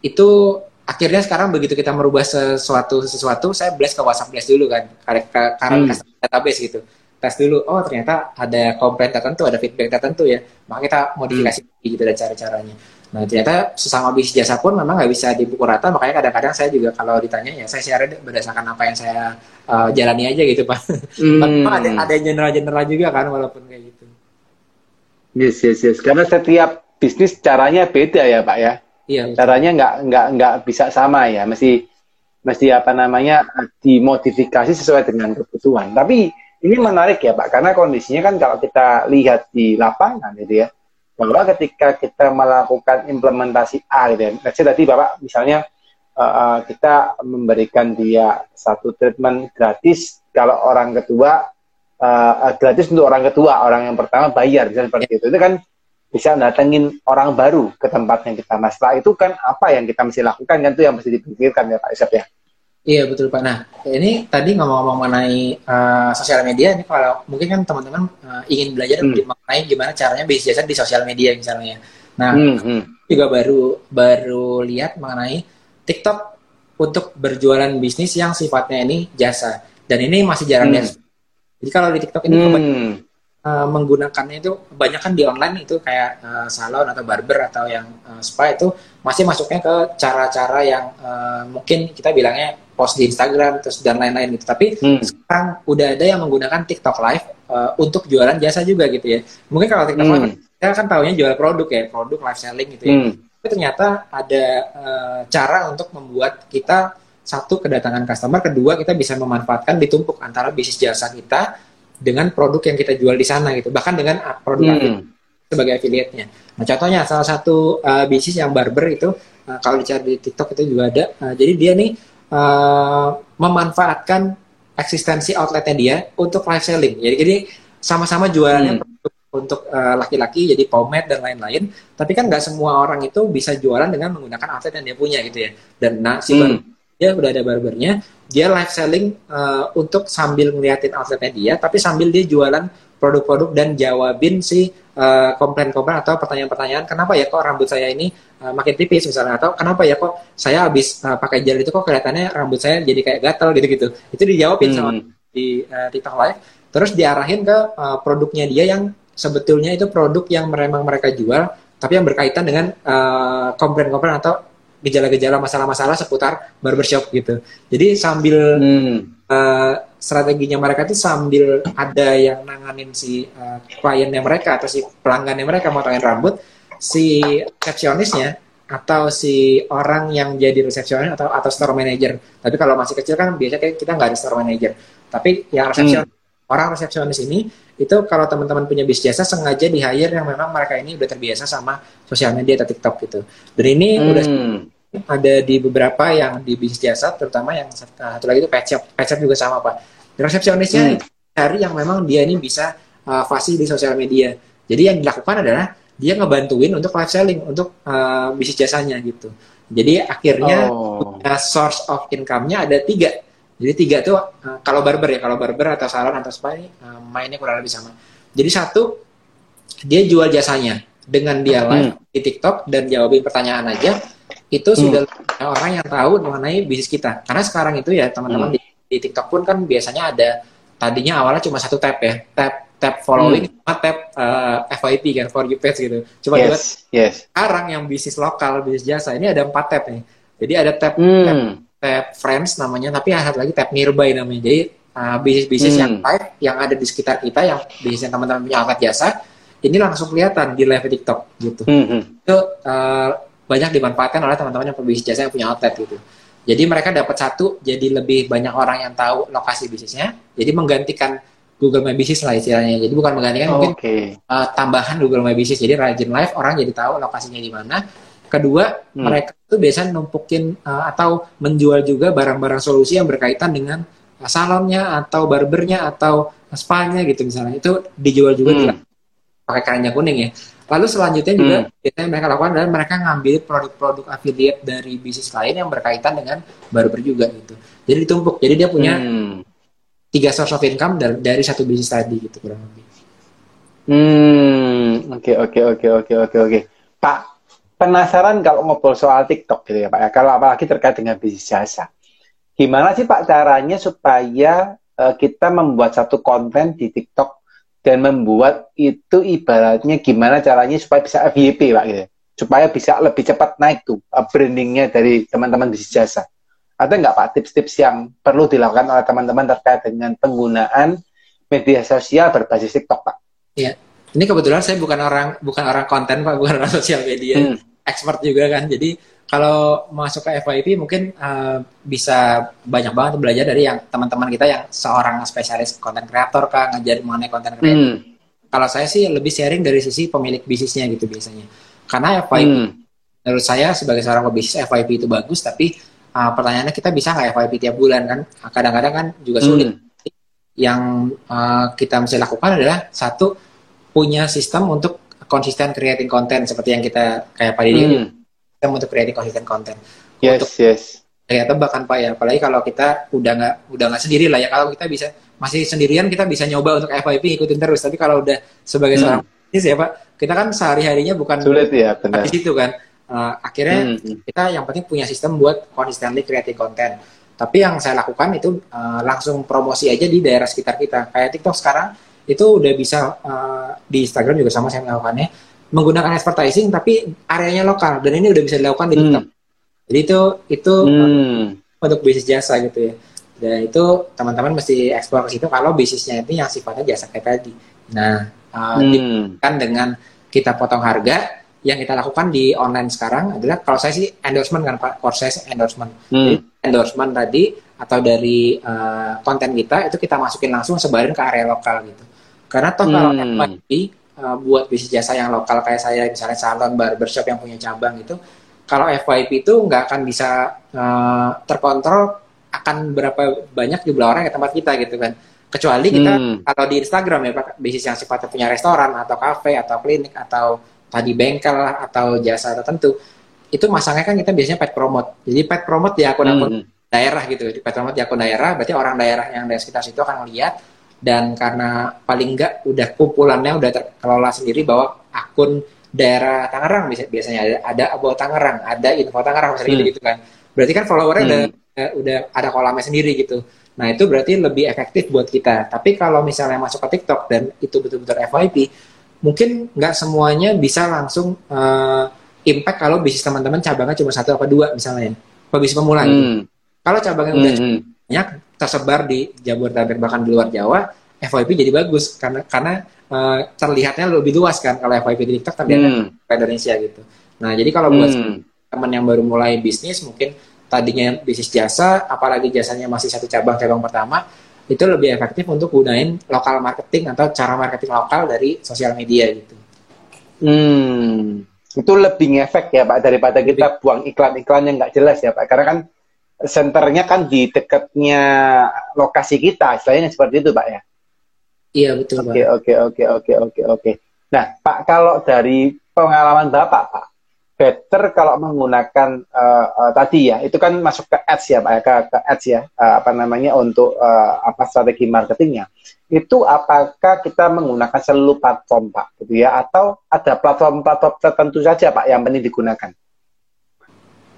itu akhirnya sekarang begitu kita merubah sesuatu sesuatu saya blast ke WhatsApp blast dulu kan karena hmm. database gitu tes dulu oh ternyata ada komplain tertentu ada feedback tertentu ya maka kita modifikasi hmm. gitu dan cara caranya nah ternyata sesama bisnis jasa pun memang nggak bisa dipukul rata makanya kadang-kadang saya juga kalau ditanya ya saya share berdasarkan apa yang saya uh, jalani aja gitu pak hmm. ada ada general general juga kan walaupun kayak gitu yes yes yes karena setiap bisnis caranya beda ya pak ya Iya. Caranya nggak nggak nggak bisa sama ya, mesti mesti apa namanya dimodifikasi sesuai dengan kebutuhan. Tapi ini menarik ya Pak, karena kondisinya kan kalau kita lihat di lapangan gitu ya, bahwa ketika kita melakukan implementasi A gitu ya, Let's tadi Bapak misalnya uh, kita memberikan dia satu treatment gratis kalau orang kedua uh, gratis untuk orang kedua, orang yang pertama bayar, misalnya seperti itu. Itu kan bisa datengin orang baru ke tempat yang kita mas. Setelah itu kan apa yang kita mesti lakukan kan itu yang mesti dipikirkan ya Pak Isep ya. Iya betul Pak. Nah ini tadi ngomong-ngomong mengenai uh, sosial media ini kalau mungkin kan teman-teman uh, ingin belajar hmm. mengenai gimana caranya bisnis jasa di sosial media misalnya. Nah hmm, hmm. juga baru baru lihat mengenai TikTok untuk berjualan bisnis yang sifatnya ini jasa dan ini masih jarang hmm. Jadi kalau di TikTok ini hmm uh, menggunakannya itu kebanyakan di online itu kayak uh, salon atau barber atau yang uh, spa itu masih masuknya ke cara-cara yang uh, mungkin kita bilangnya post di Instagram terus dan lain-lain gitu. Tapi hmm. sekarang udah ada yang menggunakan TikTok Live uh, untuk jualan jasa juga gitu ya. Mungkin kalau TikTok hmm. Live kita kan tahunya jual produk ya, produk live selling gitu ya. Hmm. Tapi ternyata ada uh, cara untuk membuat kita satu kedatangan customer, kedua kita bisa memanfaatkan ditumpuk antara bisnis jasa kita dengan produk yang kita jual di sana gitu. Bahkan dengan produk hmm. sebagai affiliate-nya. Nah contohnya salah satu uh, bisnis yang barber itu uh, kalau dicari di TikTok itu juga ada. Uh, jadi dia nih uh, memanfaatkan eksistensi outletnya dia untuk live selling. Jadi jadi sama-sama jualannya hmm. untuk laki-laki uh, jadi pomade dan lain-lain. Tapi kan nggak semua orang itu bisa jualan dengan menggunakan outlet yang dia punya gitu ya. Dan nah si hmm dia udah ada barbernya. Dia live selling uh, untuk sambil ngeliatin outletnya dia tapi sambil dia jualan produk-produk dan jawabin si uh, komplain-komplain atau pertanyaan-pertanyaan kenapa ya kok rambut saya ini uh, makin tipis misalnya? Atau kenapa ya kok saya habis uh, pakai gel itu kok kelihatannya rambut saya jadi kayak gatal gitu-gitu. Itu dijawabin hmm. sama di uh, TikTok live. Terus diarahin ke uh, produknya dia yang sebetulnya itu produk yang memang mereka jual tapi yang berkaitan dengan uh, komplain-komplain atau gejala-gejala masalah-masalah seputar barbershop gitu. Jadi sambil hmm. uh, strateginya mereka itu sambil ada yang nanganin si uh, kliennya mereka atau si pelanggannya mereka motongin rambut, si resepsionisnya atau si orang yang jadi resepsionis atau atau store manager. Tapi kalau masih kecil kan biasanya kita nggak ada store manager. Tapi yang resepsionis hmm. Orang resepsionis ini itu kalau teman-teman punya bisnis jasa sengaja di hire yang memang mereka ini udah terbiasa sama sosial media atau TikTok gitu. Dan ini hmm. udah ada di beberapa yang di bisnis jasa, terutama yang satu lagi itu pet shop. Pet shop juga sama pak. Resepsionisnya hmm. cari yang memang dia ini bisa uh, fasih di sosial media. Jadi yang dilakukan adalah dia ngebantuin untuk live selling untuk uh, bisnis jasanya gitu. Jadi akhirnya oh. source of income-nya ada tiga jadi tiga tuh uh, kalau barber ya, kalau barber atau salon atau spa ini uh, mainnya kurang lebih sama. Jadi satu dia jual jasanya dengan dia live hmm. di TikTok dan jawabin pertanyaan aja itu hmm. sudah orang yang tahu mengenai bisnis kita. Karena sekarang itu ya teman-teman hmm. di, di TikTok pun kan biasanya ada tadinya awalnya cuma satu tab ya, tab tab following hmm. sama tab uh, eh, FYP kan for you page gitu. Cuma yes, yes. sekarang yang bisnis lokal, bisnis jasa ini ada empat tab nih. Jadi ada tab, hmm. tab tab friends namanya, tapi ada lagi tab nearby namanya. Jadi uh, bisnis-bisnis hmm. yang live yang ada di sekitar kita, yang bisnis yang teman-teman punya alat jasa, ini langsung kelihatan di live TikTok gitu. Hmm. hmm. Itu uh, banyak dimanfaatkan oleh teman-teman yang pebisnis jasa yang punya outlet gitu. Jadi mereka dapat satu, jadi lebih banyak orang yang tahu lokasi bisnisnya. Jadi menggantikan Google My Business lah istilahnya. Jadi bukan menggantikan oh, mungkin okay. uh, tambahan Google My Business. Jadi rajin live orang jadi tahu lokasinya di mana Kedua, hmm. mereka itu biasanya numpukin uh, atau menjual juga barang-barang solusi yang berkaitan dengan uh, salonnya atau barbernya atau spa-nya gitu misalnya. Itu dijual juga hmm. pakai keranjang kuning ya. Lalu selanjutnya juga hmm. biasanya mereka lakukan adalah mereka ngambil produk-produk affiliate dari bisnis lain yang berkaitan dengan barber juga gitu. Jadi ditumpuk. Jadi dia punya hmm. tiga source of income dari, dari satu bisnis tadi gitu kurang lebih. Hmm, oke oke oke oke oke oke. Pak, penasaran kalau ngobrol soal TikTok gitu ya Pak ya. Kalau apalagi terkait dengan bisnis jasa. Gimana sih Pak caranya supaya uh, kita membuat satu konten di TikTok dan membuat itu ibaratnya gimana caranya supaya bisa FYP Pak gitu. Supaya bisa lebih cepat naik tuh uh, brandingnya dari teman-teman bisnis jasa. Ada nggak Pak tips-tips yang perlu dilakukan oleh teman-teman terkait dengan penggunaan media sosial berbasis TikTok Pak? Iya. Ini kebetulan saya bukan orang bukan orang konten pak, bukan orang sosial media, hmm. Expert juga kan. Jadi kalau masuk ke FYP mungkin uh, bisa banyak banget belajar dari yang teman-teman kita yang seorang spesialis konten kreator kak ngajar mengenai konten kreator. Hmm. Kalau saya sih lebih sharing dari sisi pemilik bisnisnya gitu biasanya. Karena FYP hmm. menurut saya sebagai seorang pebisnis FYP itu bagus, tapi uh, pertanyaannya kita bisa nggak FYP tiap bulan kan? Kadang-kadang kan juga sulit. Hmm yang uh, kita mesti lakukan adalah satu punya sistem untuk konsisten creating konten seperti yang kita kayak Pak Didi hmm. sistem untuk creating konsisten konten. Yes, untuk, yes. Ya tebak kan Pak ya, apalagi kalau kita udah nggak udah nggak sendiri lah ya. Kalau kita bisa masih sendirian kita bisa nyoba untuk FYP ikutin terus. Tapi kalau udah sebagai hmm. seorang bisnis ya Pak, kita kan sehari harinya bukan sulit ya benar. Di situ kan. Uh, akhirnya hmm. kita yang penting punya sistem buat constantly creating konten tapi yang saya lakukan itu uh, langsung promosi aja di daerah sekitar kita. Kayak TikTok sekarang itu udah bisa uh, di Instagram juga sama saya melakukannya menggunakan advertising tapi areanya lokal dan ini udah bisa dilakukan di hmm. TikTok. Jadi itu itu hmm. untuk bisnis jasa gitu ya. Dan itu teman-teman mesti eksplor ke situ kalau bisnisnya itu yang sifatnya jasa kayak tadi. Nah, uh, hmm. kan dengan kita potong harga yang kita lakukan di online sekarang adalah kalau saya sih endorsement kan Pak, proses endorsement. Hmm. Jadi endorsement tadi atau dari uh, konten kita itu kita masukin langsung sebarin ke area lokal gitu. Karena toh hmm. kalau FYP uh, buat bisnis jasa yang lokal kayak saya misalnya salon barbershop yang punya cabang itu kalau FYP itu nggak akan bisa uh, terkontrol akan berapa banyak jumlah orang yang tempat kita gitu kan. Kecuali kita hmm. kalau di Instagram ya Pak, bisnis yang sifatnya punya restoran atau kafe atau klinik atau tadi bengkel atau jasa tertentu itu masangnya kan kita biasanya pet promote jadi pet promote di akun-akun hmm. daerah gitu di pet promote di akun daerah berarti orang daerah yang dari sekitar situ akan melihat dan karena paling enggak udah kumpulannya udah terkelola sendiri bahwa akun daerah Tangerang biasanya ada ada Tangerang ada info Tangerang misalnya hmm. gitu kan berarti kan followernya hmm. udah udah ada kolamnya sendiri gitu nah itu berarti lebih efektif buat kita tapi kalau misalnya masuk ke TikTok dan itu betul-betul FYP mungkin nggak semuanya bisa langsung uh, impact kalau bisnis teman-teman cabangnya cuma satu apa dua misalnya bisnis pemula gitu. hmm. Kalau cabangnya hmm. udah hmm. banyak tersebar di Jabodetabek bahkan di luar Jawa, FYP jadi bagus karena karena uh, terlihatnya lebih luas kan kalau FYP di TikTok terlihat hmm. Indonesia gitu. Nah jadi kalau buat hmm. teman yang baru mulai bisnis mungkin tadinya bisnis jasa, apalagi jasanya masih satu cabang cabang pertama, itu lebih efektif untuk gunain lokal marketing atau cara marketing lokal dari sosial media gitu. Hmm, itu lebih ngefek ya Pak daripada kita buang iklan-iklan yang nggak jelas ya Pak. Karena kan senternya kan di dekatnya lokasi kita, istilahnya seperti itu Pak ya. Iya betul Oke oke oke oke oke oke. Nah Pak kalau dari pengalaman Bapak Pak, better kalau menggunakan uh, uh, tadi ya itu kan masuk ke ads ya pak ya ke, ke ads ya uh, apa namanya untuk uh, apa strategi marketingnya itu apakah kita menggunakan seluruh platform pak gitu ya atau ada platform-platform tertentu saja pak yang penting digunakan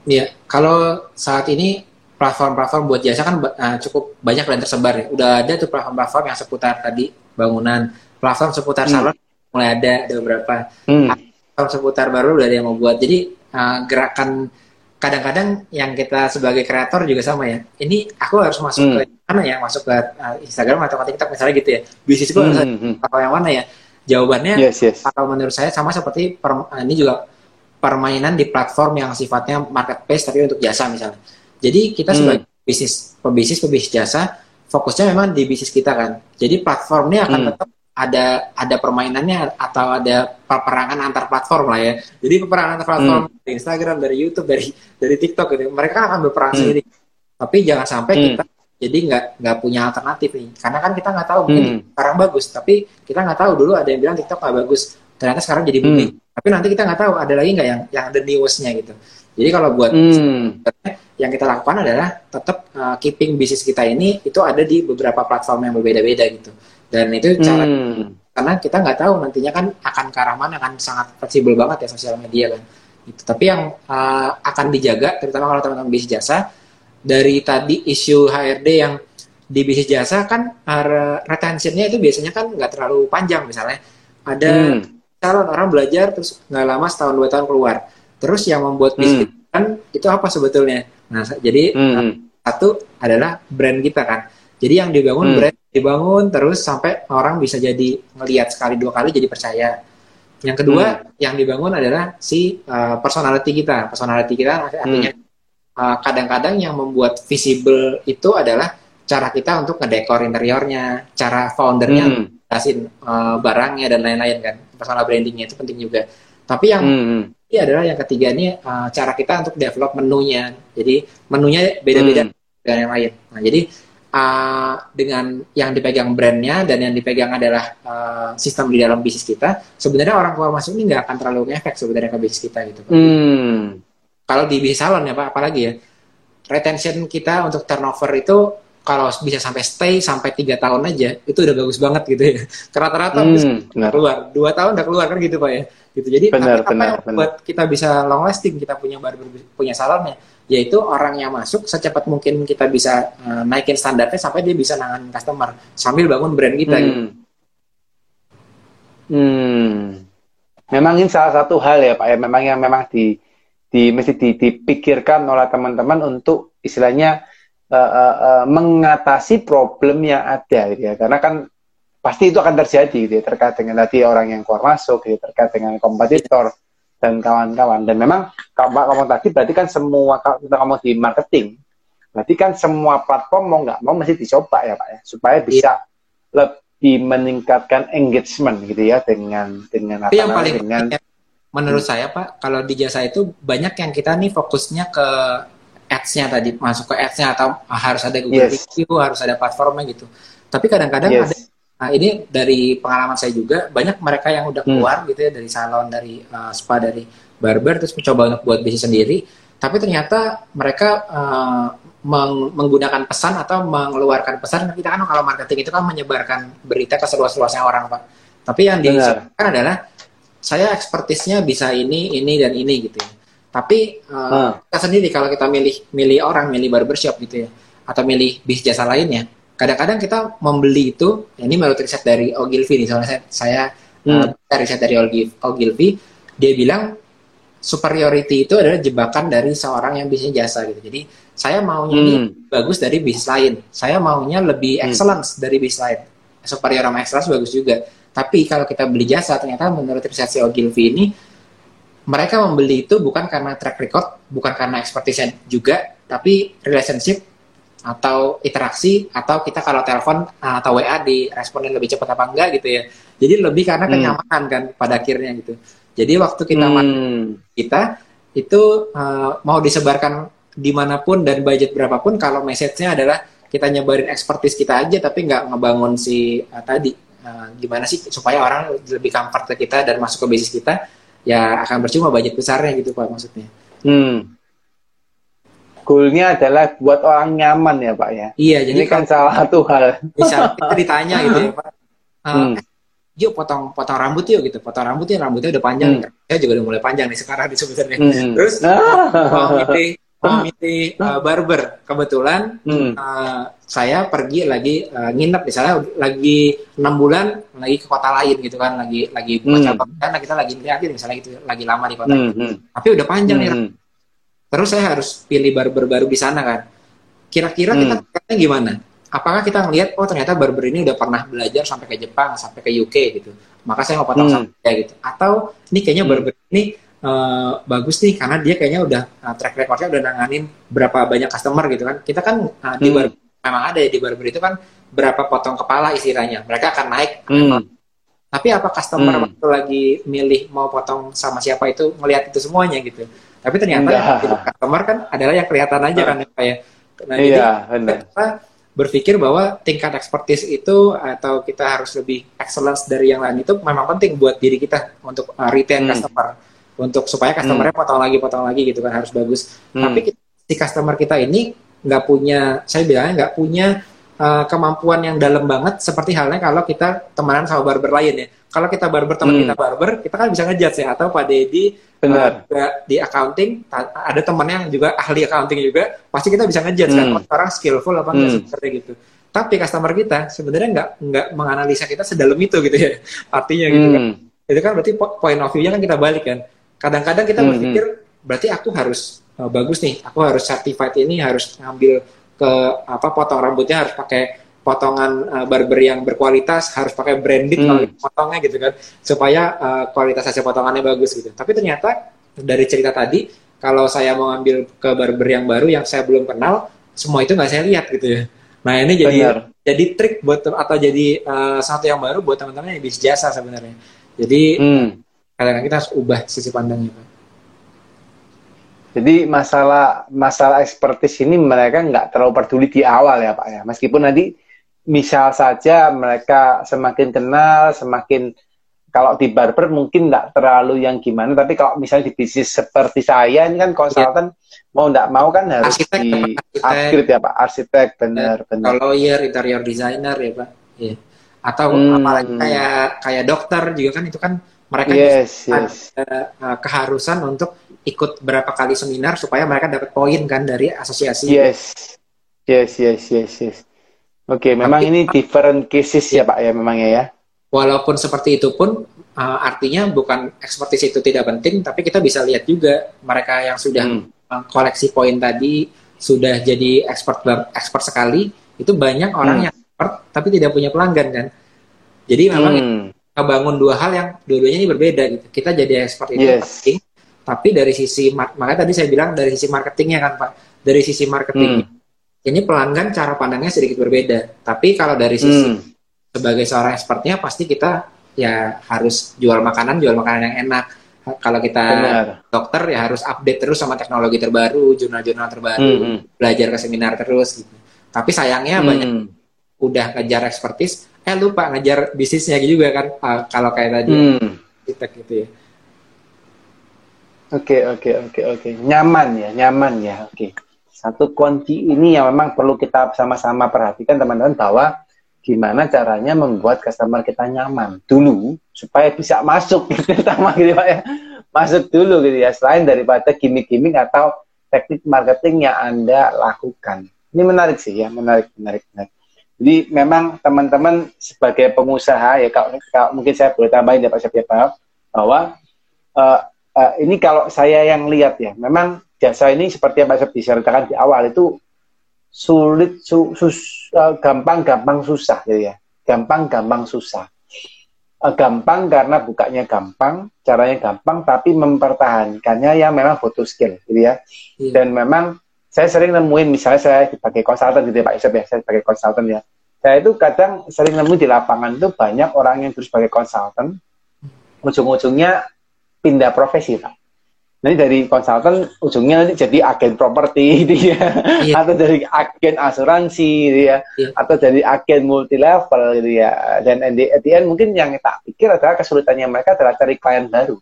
Iya kalau saat ini platform-platform buat jasa kan uh, cukup banyak dan tersebar ya udah ada tuh platform-platform yang seputar tadi bangunan platform seputar hmm. salon mulai ada ada beberapa hmm seputar baru dari yang mau buat. Jadi uh, gerakan kadang-kadang yang kita sebagai kreator juga sama ya. Ini aku harus masuk hmm. ke mana ya? Masuk ke uh, Instagram atau ke TikTok misalnya gitu ya. Bisnis gue harus hmm, hmm. atau yang mana ya? Jawabannya yes, yes. kalau menurut saya sama seperti per, ini juga permainan di platform yang sifatnya marketplace tapi untuk jasa misalnya. Jadi kita hmm. sebagai bisnis pebisnis pebisnis jasa fokusnya memang di bisnis kita kan. Jadi platformnya akan hmm. tetap ada ada permainannya atau ada peperangan antar platform lah ya. Jadi peperangan antar platform Hmm. dari Instagram, dari YouTube, dari dari TikTok gitu. Mereka akan berperang Hmm. sendiri. Tapi jangan sampai Hmm. kita jadi nggak nggak punya alternatif nih. Karena kan kita nggak tahu mungkin Hmm. sekarang bagus, tapi kita nggak tahu dulu ada yang bilang TikTok nggak bagus. Ternyata sekarang jadi booming. Tapi nanti kita nggak tahu ada lagi nggak yang yang ada newsnya gitu. Jadi kalau buat Hmm. Yang kita lakukan adalah tetap uh, keeping bisnis kita ini itu ada di beberapa platform yang berbeda-beda gitu. Dan itu cara Hmm. karena kita nggak tahu nantinya kan akan ke arah mana kan sangat fleksibel banget ya sosial media kan. Gitu. Tapi yang uh, akan dijaga terutama kalau teman-teman bisnis jasa dari tadi isu HRD yang di bisnis jasa kan uh, retentionnya itu biasanya kan nggak terlalu panjang misalnya ada Hmm. calon orang belajar terus nggak lama setahun dua tahun keluar terus yang membuat Hmm. Kan itu apa sebetulnya nah jadi Hmm. satu adalah brand kita kan jadi yang dibangun Hmm. brand dibangun terus sampai orang bisa jadi ngelihat sekali dua kali jadi percaya yang kedua yang dibangun adalah si uh, personality kita personality kita artinya uh, kadang-kadang yang membuat visible itu adalah cara kita untuk ngedekor interiornya cara foundernya Hmm. uh, barangnya dan lain-lain kan personal brandingnya itu penting juga tapi yang Hmm. Ini adalah yang ketiga ini uh, cara kita untuk develop menunya jadi menunya beda-beda Hmm. dengan yang lain nah jadi uh, dengan yang dipegang brandnya dan yang dipegang adalah uh, sistem di dalam bisnis kita sebenarnya orang keluar masuk ini nggak akan terlalu ngefek sebenarnya ke bisnis kita gitu. Hmm. kalau di bisnis salon ya pak apalagi ya retention kita untuk turnover itu kalau bisa sampai stay sampai tiga tahun aja itu udah bagus banget gitu ya rata-rata Hmm. Keluar dua tahun udah keluar kan gitu pak ya gitu jadi Benar, apa benar, yang benar. buat kita bisa long lasting kita punya barber punya salonnya yaitu orang yang masuk secepat mungkin kita bisa uh, naikin standarnya sampai dia bisa nanganin customer sambil bangun brand kita gitu. Hmm. Hmm. Memang ini salah satu hal ya Pak ya, memang yang memang di di mesti di- dipikirkan oleh teman-teman untuk istilahnya eh, eh, eh, mengatasi problem yang ada gitu ya. Karena kan pasti itu akan terjadi gitu ya, terkait dengan tadi orang yang keluar masuk gitu, terkait dengan kompetitor dan kawan-kawan. Dan memang kalau Pak ngomong tadi berarti kan semua kalau kita ngomong di marketing, berarti kan semua platform mau nggak mau mesti dicoba ya Pak ya, supaya bisa lebih meningkatkan engagement gitu ya dengan dengan apa yang namanya, paling dengan ya, menurut saya Pak, kalau di jasa itu banyak yang kita nih fokusnya ke ads-nya tadi, masuk ke ads-nya atau harus ada Google Yes. Review, harus ada platformnya gitu. Tapi kadang-kadang Yes. ada, nah ini dari pengalaman saya juga, banyak mereka yang udah Hmm. keluar gitu ya dari salon, dari uh, spa, dari barber, terus mencoba untuk buat bisnis sendiri. Tapi ternyata mereka uh, meng- menggunakan pesan atau mengeluarkan pesan. Kita kan kalau marketing itu kan menyebarkan berita ke seluas-luasnya orang, Pak. Tapi yang disampaikan adalah saya ekspertisnya bisa ini, ini dan ini gitu ya. Tapi uh, Hmm. kita sendiri kalau kita milih milih orang, milih barbershop gitu ya, atau milih bis jasa lainnya, kadang-kadang kita membeli itu, ya ini menurut riset dari Ogilvy nih, soalnya saya, saya Hmm. uh, riset dari Ogilvy, dia bilang superiority itu adalah jebakan dari seorang yang bisnis jasa gitu. Jadi saya maunya ini Hmm. bagus dari bisnis lain, saya maunya lebih Hmm. excellence dari bisnis lain. Superior sama excellence bagus juga. Tapi kalau kita beli jasa, ternyata menurut riset si Ogilvy ini, mereka membeli itu bukan karena track record, bukan karena expertise juga, tapi relationship atau interaksi atau kita kalau telepon uh, atau WA di responin lebih cepat apa enggak gitu ya. Jadi lebih karena Hmm. kenyamanan kan pada akhirnya gitu. Jadi waktu kita Hmm. kita itu uh, mau disebarkan di mana pun dan budget berapapun kalau message-nya adalah kita nyebarin expertise kita aja tapi nggak ngebangun si uh, tadi uh, gimana sih supaya orang lebih comfort ke kita dan masuk ke bisnis kita ya akan percuma budget besarnya gitu pak maksudnya Hmm. Goalnya adalah buat orang nyaman ya Pak ya. iya jadi Ini kan salah satu hal. misalnya kita ditanya gitu ya pak uh, Hmm. yuk potong potong rambut yuk gitu potong rambut ya rambutnya udah panjang Hmm. saya juga udah mulai panjang nih sekarang di sebenarnya Hmm. terus Ah. milih mau milih uh, barber kebetulan Hmm. uh, saya pergi lagi uh, nginep misalnya lagi enam bulan lagi ke kota lain gitu kan lagi lagi buka Hmm. cabang kan kita lagi liatin misalnya gitu lagi lama di kota Hmm. Hmm. tapi udah panjang nih Hmm. terus saya harus pilih barber baru di sana kan kira-kira kita Hmm. ngeliatnya gimana apakah kita ngelihat oh ternyata barber ini udah pernah belajar sampai ke Jepang sampai ke UK gitu maka saya mau potong Hmm. sampai gitu atau ini kayaknya Hmm. barber ini eh, bagus nih karena dia kayaknya udah uh, track recordnya udah nanganin berapa banyak customer gitu kan kita kan uh, di Hmm. barber memang ada ya di barber itu kan berapa potong kepala istilahnya mereka akan naik Hmm. Tapi apa customer hmm. waktu lagi milih mau potong sama siapa itu ngelihat itu semuanya gitu. Tapi ternyata yang customer kan adalah yang kelihatan aja kan kayak nah, iya, jadi kita berpikir bahwa tingkat expertise itu atau kita harus lebih excellence dari yang lain itu memang penting buat diri kita untuk uh, retain hmm. customer untuk supaya customernya hmm. potong lagi potong lagi gitu kan harus bagus. Hmm. Tapi si customer kita ini nggak punya, saya bilangnya nggak punya uh, kemampuan yang dalam banget seperti halnya kalau kita temenan sama barber lain ya. Kalau kita barber teman hmm. kita barber, kita kan bisa ngejudge ya atau Pak Benar. Uh, di accounting ada temannya yang juga ahli accounting juga, pasti kita bisa ngejudge kan, hmm. kan orang skillful apa enggak hmm. seperti gitu. Tapi customer kita sebenarnya nggak nggak menganalisa kita sedalam itu gitu ya. Artinya gitu kan. hmm. kan. Itu kan berarti point of view-nya kan kita balik kan. Kadang-kadang kita hmm. berpikir berarti aku harus uh, bagus nih, aku harus certified ini harus ngambil ke apa potong rambutnya harus pakai potongan uh, barber yang berkualitas harus pakai hmm. kalau potongnya gitu kan supaya uh, kualitas hasil potongannya bagus gitu. Tapi ternyata dari cerita tadi kalau saya mau ambil ke barber yang baru yang saya belum kenal semua itu nggak saya lihat gitu ya. Nah ini jadi Benar. jadi trik buat atau jadi uh, satu yang baru buat teman-teman yang bisnis jasa sebenarnya. Jadi hmm kadang-kadang kita harus ubah sisi pandangnya Pak. Jadi masalah masalah ekspertis ini mereka nggak terlalu peduli di awal ya Pak ya. Meskipun nanti misal saja mereka semakin kenal, semakin kalau di barber mungkin nggak terlalu yang gimana, tapi kalau misalnya di bisnis seperti saya ini kan konsultan ya. mau nggak mau kan harus arsitek, di arsitek, ya Pak, arsitek benar ya, benar. Kalau lawyer, interior designer ya Pak, ya. Atau hmm. apalagi kayak kayak dokter juga kan itu kan mereka yes, yes. ada uh, keharusan untuk ikut berapa kali seminar supaya mereka dapat poin kan dari asosiasi. Yes, yes, yes, yes, yes. Oke, okay, memang ini different cases ya, ya Pak ya memangnya ya. Walaupun seperti itu pun uh, artinya bukan ekspertis itu tidak penting, tapi kita bisa lihat juga mereka yang sudah hmm. koleksi poin tadi sudah jadi expert expert sekali itu banyak orang hmm. yang expert tapi tidak punya pelanggan kan. Jadi memang hmm ngebangun dua hal yang dua-duanya ini berbeda gitu. Kita jadi ekspor itu yes. penting, tapi dari sisi makanya tadi saya bilang dari sisi marketingnya kan Pak, dari sisi marketing hmm. ini pelanggan cara pandangnya sedikit berbeda. Tapi kalau dari sisi hmm. sebagai seorang ekspornya pasti kita ya harus jual makanan, jual makanan yang enak. Kalau kita Benar. dokter ya harus update terus sama teknologi terbaru, jurnal-jurnal terbaru, hmm. hmm. belajar ke seminar terus gitu. Tapi sayangnya hmm. banyak udah ngejar ekspertis, eh lupa ngejar bisnisnya juga kan uh, kalau kayak tadi. Hmm. kita gitu ya. Oke oke oke oke. Nyaman ya nyaman ya. Oke. Satu kunci ini yang memang perlu kita sama-sama perhatikan teman-teman bahwa gimana caranya membuat customer kita nyaman dulu supaya bisa masuk gitu pertama gitu pak ya. Masuk dulu gitu ya selain daripada gimmick-gimmick atau teknik marketing yang anda lakukan. Ini menarik sih ya menarik menarik menarik jadi memang teman-teman sebagai pengusaha ya kalau, kalau mungkin saya boleh tambahin ya Pak bahwa uh, uh, ini kalau saya yang lihat ya memang jasa ini seperti yang Pak Syafia diceritakan di awal itu sulit su, sus, uh, gampang gampang susah gitu ya. Gampang gampang susah. Uh, gampang karena bukanya gampang caranya gampang tapi mempertahankannya yang memang butuh skill gitu ya. Iya. dan memang saya sering nemuin misalnya saya sebagai konsultan gitu ya Pak Isep ya, saya sebagai konsultan ya. Saya itu kadang sering nemuin di lapangan itu banyak orang yang terus sebagai konsultan, ujung-ujungnya pindah profesi Pak. Nanti dari konsultan ujungnya nanti jadi agen properti gitu ya, iya. atau dari agen asuransi gitu ya, iya. atau dari agen multi level gitu ya. Dan di end mungkin yang tak pikir adalah kesulitannya mereka adalah cari klien baru.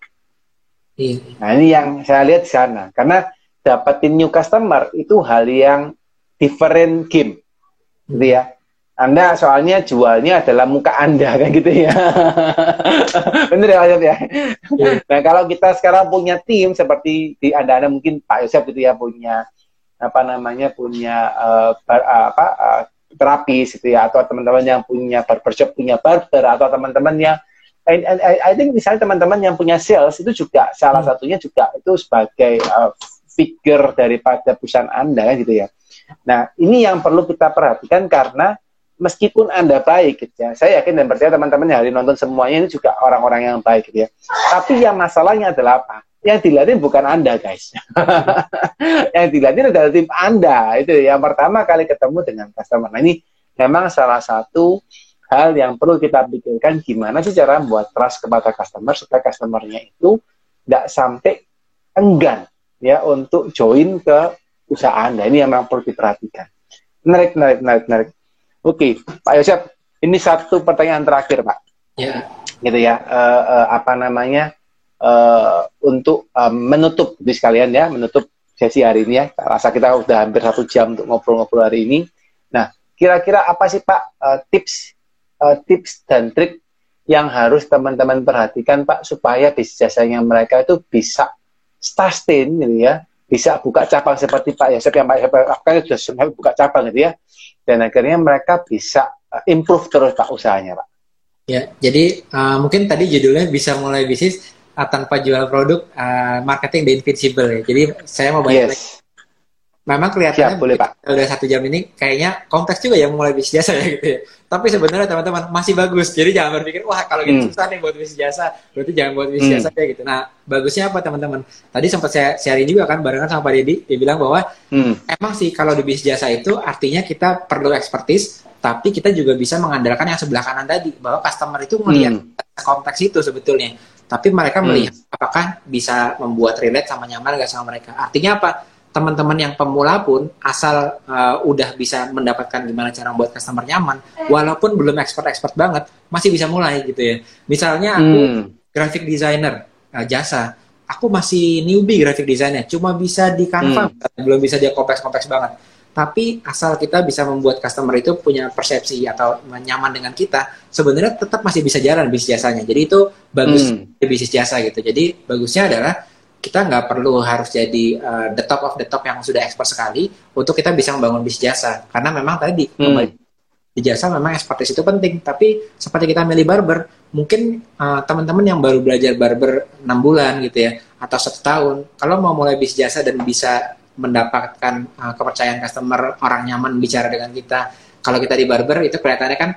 Iya. Nah ini yang saya lihat di sana, karena dapetin new customer itu hal yang different game gitu ya anda soalnya jualnya adalah muka Anda kan gitu ya. Benar ya Pak ya. Yeah. Nah kalau kita sekarang punya tim seperti di Anda, Anda mungkin Pak Yosef gitu ya punya apa namanya punya uh, bar, uh, apa uh, terapis gitu ya atau teman-teman yang punya barbershop punya barber atau teman-teman yang I, I, I think misalnya teman-teman yang punya sales itu juga salah hmm. satunya juga itu sebagai uh, figure daripada perusahaan Anda gitu ya. Nah, ini yang perlu kita perhatikan karena meskipun Anda baik gitu ya. Saya yakin dan percaya teman-teman yang hari nonton semuanya ini juga orang-orang yang baik gitu ya. Tapi yang masalahnya adalah apa? Yang dilihatin bukan Anda, guys. yang dilihatin adalah tim Anda. Itu yang pertama kali ketemu dengan customer. Nah, ini memang salah satu hal yang perlu kita pikirkan gimana sih cara membuat trust kepada customer supaya customernya itu tidak sampai enggan ya untuk join ke usaha Anda. Ini yang memang perlu diperhatikan. Menarik, menarik, menarik, menarik. Oke, Pak Yosef, ini satu pertanyaan terakhir, Pak. Ya. Gitu ya, uh, uh, apa namanya, uh, untuk uh, menutup, di sekalian ya, menutup sesi hari ini ya. Rasa kita udah hampir satu jam untuk ngobrol-ngobrol hari ini. Nah, kira-kira apa sih Pak uh, tips uh, tips dan trik yang harus teman-teman perhatikan Pak supaya bisnis jasanya mereka itu bisa sustain gitu ya, bisa buka cabang seperti Pak Yosef yang Pak Yosef lakukan sudah sempat buka cabang gitu ya, dan akhirnya mereka bisa uh, improve terus Pak usahanya Pak. Ya, jadi uh, mungkin tadi judulnya bisa mulai bisnis uh, tanpa jual produk uh, marketing the invincible ya. Jadi saya mau banyak yes. Memang kelihatannya Siap, boleh, Pak. udah satu jam ini kayaknya kompleks juga yang mulai bisnis jasa ya gitu ya. Tapi sebenarnya teman-teman masih bagus. Jadi jangan berpikir wah kalau gitu hmm. susah nih buat bisnis jasa, berarti jangan buat bisnis hmm. jasa kayak gitu. Nah bagusnya apa teman-teman? Tadi sempat saya sharing juga kan barengan sama Pak Deddy, dia bilang bahwa hmm. emang sih kalau di bisnis jasa itu artinya kita perlu expertise, tapi kita juga bisa mengandalkan yang sebelah kanan tadi bahwa customer itu melihat hmm. kompleks itu sebetulnya tapi mereka hmm. melihat hmm. apakah bisa membuat relate sama nyaman gak sama mereka. Artinya apa? Teman-teman yang pemula pun asal uh, udah bisa mendapatkan gimana cara membuat customer nyaman, walaupun belum expert-expert banget, masih bisa mulai gitu ya. Misalnya aku hmm. graphic designer uh, jasa, aku masih newbie graphic designer, cuma bisa di Canva, hmm. belum bisa dia kompleks-kompleks banget tapi asal kita bisa membuat customer itu punya persepsi atau nyaman dengan kita, sebenarnya tetap masih bisa jalan bisnis jasanya. Jadi itu bagus hmm. bisnis jasa gitu. Jadi bagusnya adalah kita nggak perlu harus jadi uh, the top of the top yang sudah expert sekali untuk kita bisa membangun bisnis jasa. Karena memang tadi hmm. di jasa memang expertise itu penting. Tapi seperti kita milih barber, mungkin uh, teman-teman yang baru belajar barber enam bulan gitu ya atau satu tahun, kalau mau mulai bisnis jasa dan bisa mendapatkan uh, kepercayaan customer, orang nyaman bicara dengan kita. Kalau kita di barber itu kelihatannya kan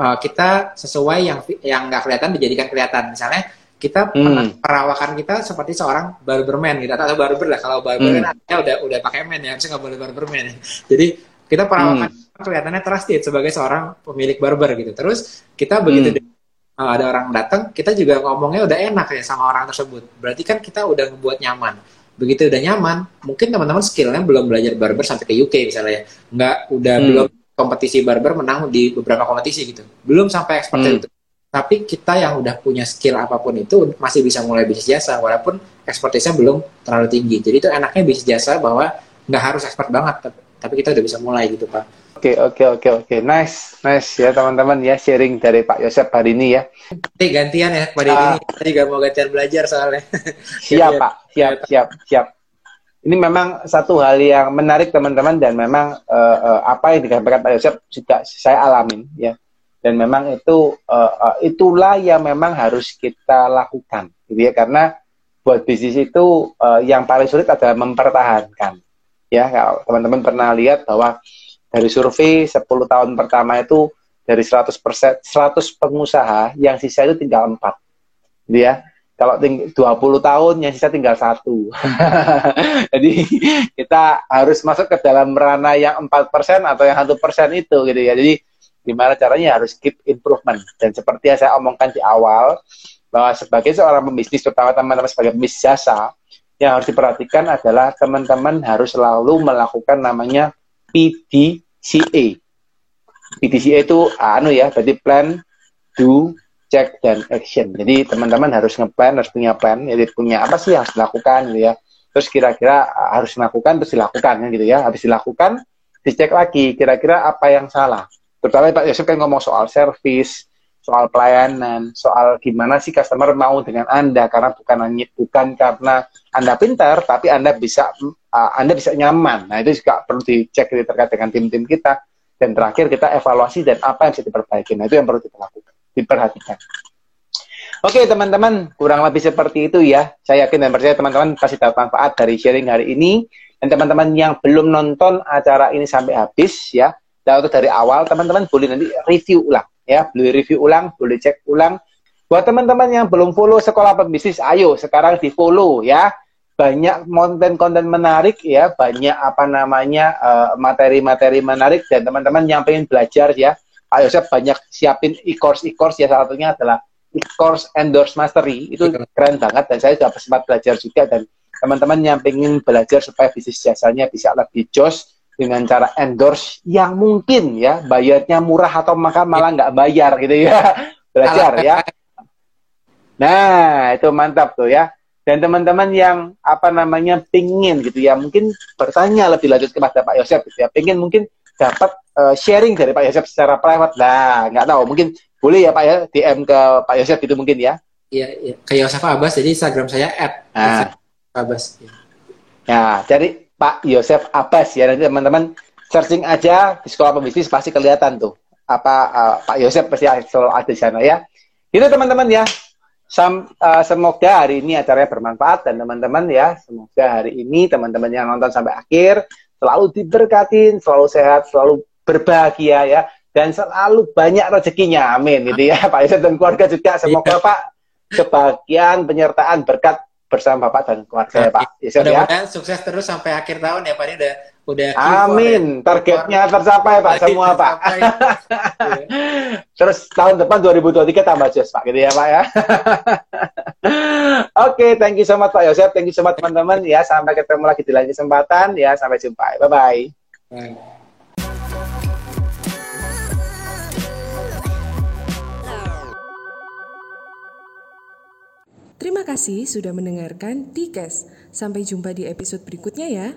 uh, kita sesuai yang yang nggak kelihatan dijadikan kelihatan. Misalnya kita hmm. perawakan kita seperti seorang barberman gitu atau barber lah. Kalau barber hmm. kan artinya udah udah pakai man ya, harusnya nggak boleh barberman ya. Jadi kita perawakan hmm. kelihatannya trusted sebagai seorang pemilik barber gitu. Terus kita begitu hmm. uh, ada orang datang, kita juga ngomongnya udah enak ya sama orang tersebut. Berarti kan kita udah ngebuat nyaman begitu udah nyaman mungkin teman-teman skillnya belum belajar barber sampai ke UK misalnya nggak udah hmm. belum kompetisi barber menang di beberapa kompetisi gitu belum sampai expert hmm. itu tapi kita yang udah punya skill apa pun itu masih bisa mulai bisnis jasa walaupun expertise belum terlalu tinggi jadi itu enaknya bisnis jasa bahwa nggak harus expert banget tapi kita udah bisa mulai gitu pak Oke, oke, oke, oke. Nice, nice ya teman-teman ya sharing dari Pak Yosep hari ini ya. Nanti gantian ya Deddy. Uh, Kita juga mau gantian belajar soalnya. Siap Pak, siap, siap, siap. Ini memang satu hal yang menarik teman-teman dan memang uh, uh, apa yang dikatakan Pak Yosep juga saya alamin ya. Dan memang itu uh, uh, itulah yang memang harus kita lakukan, gitu ya. Karena buat bisnis itu uh, yang paling sulit adalah mempertahankan. Ya, kalau teman-teman pernah lihat bahwa dari survei 10 tahun pertama itu dari 100 persen 100 pengusaha yang sisa itu tinggal 4 dia kalau ting 20 tahun yang sisa tinggal satu jadi kita harus masuk ke dalam ranah yang 4 persen atau yang satu persen itu gitu ya jadi gimana caranya harus keep improvement dan seperti yang saya omongkan di awal bahwa sebagai seorang pembisnis terutama teman-teman sebagai pembisnis jasa yang harus diperhatikan adalah teman-teman harus selalu melakukan namanya PDCA. PDCA itu anu ya, berarti plan, do, check dan action. Jadi teman-teman harus ngeplan, harus punya plan, jadi punya apa sih yang harus dilakukan gitu ya. Terus kira-kira harus dilakukan terus dilakukan gitu ya. Habis dilakukan dicek lagi kira-kira apa yang salah. Terutama Pak Yosef kan ngomong soal service, soal pelayanan, soal gimana sih customer mau dengan Anda karena bukan hanya bukan karena Anda pintar, tapi Anda bisa uh, Anda bisa nyaman. Nah, itu juga perlu dicek terkait dengan tim-tim kita. Dan terakhir kita evaluasi dan apa yang bisa diperbaiki. Nah, itu yang perlu kita lakukan, diperhatikan. Oke, teman-teman, kurang lebih seperti itu ya. Saya yakin dan percaya teman-teman pasti dapat manfaat dari sharing hari ini. Dan teman-teman yang belum nonton acara ini sampai habis ya, atau dari awal, teman-teman boleh nanti review ulang ya, boleh review ulang, boleh cek ulang. Buat teman-teman yang belum follow sekolah pembisnis, ayo sekarang di follow ya. Banyak konten-konten menarik ya, banyak apa namanya eh, materi-materi uh, menarik. Dan teman-teman yang pengen belajar ya, Pak Yosef banyak siapin e-course. E-course ya salah satunya adalah e-course endorse mastery. Itu keren banget dan saya sudah sempat belajar juga. Dan teman-teman yang pengen belajar supaya bisnis jasanya bisa lebih jos dengan cara endorse yang mungkin ya bayarnya murah atau maka malah nggak bayar gitu ya belajar ya nah itu mantap tuh ya dan teman-teman yang apa namanya pingin gitu ya mungkin bertanya lebih lanjut kepada Pak Yosef gitu ya pingin mungkin dapat eh, sharing dari Pak Yosef secara private nah nggak tahu mungkin boleh ya Pak ya DM ke Pak Yosef itu mungkin ya Iya, iya. Ke Yosef Abbas, jadi Instagram saya at Nah. Abbas. Iya. Nah, dari Pak Yosef Abbas ya nanti teman-teman searching aja di sekolah pembisnis pasti kelihatan tuh apa eh, Pak Yosef pasti selalu ada di sana ya. Itu teman-teman ya. Sam- eh, semoga hari ini acaranya bermanfaat dan teman-teman ya, semoga hari ini teman-teman yang nonton sampai akhir selalu diberkatin, selalu sehat, selalu berbahagia ya dan selalu banyak rezekinya. Amin gitu ya. Pak Yosef dan keluarga juga semoga Pak kebahagiaan, penyertaan, berkat bersama Bapak dan keluarga ya Pak Yosef ya. Mudah-mudahan sukses terus sampai akhir tahun ya Pak. Ini udah udah Q4 Amin. ya. Targetnya tercapai Pak semua Pak. Tercapai. Iya. Terus tahun depan 2023 tambah jos Pak gitu ya Pak ya. Oke, thank you so much Pak Yosef, thank you so much teman-teman ya. Sampai ketemu lagi di lain kesempatan ya. Sampai jumpa. Bye bye. Nah. Terima kasih sudah mendengarkan Tikes. Sampai jumpa di episode berikutnya ya.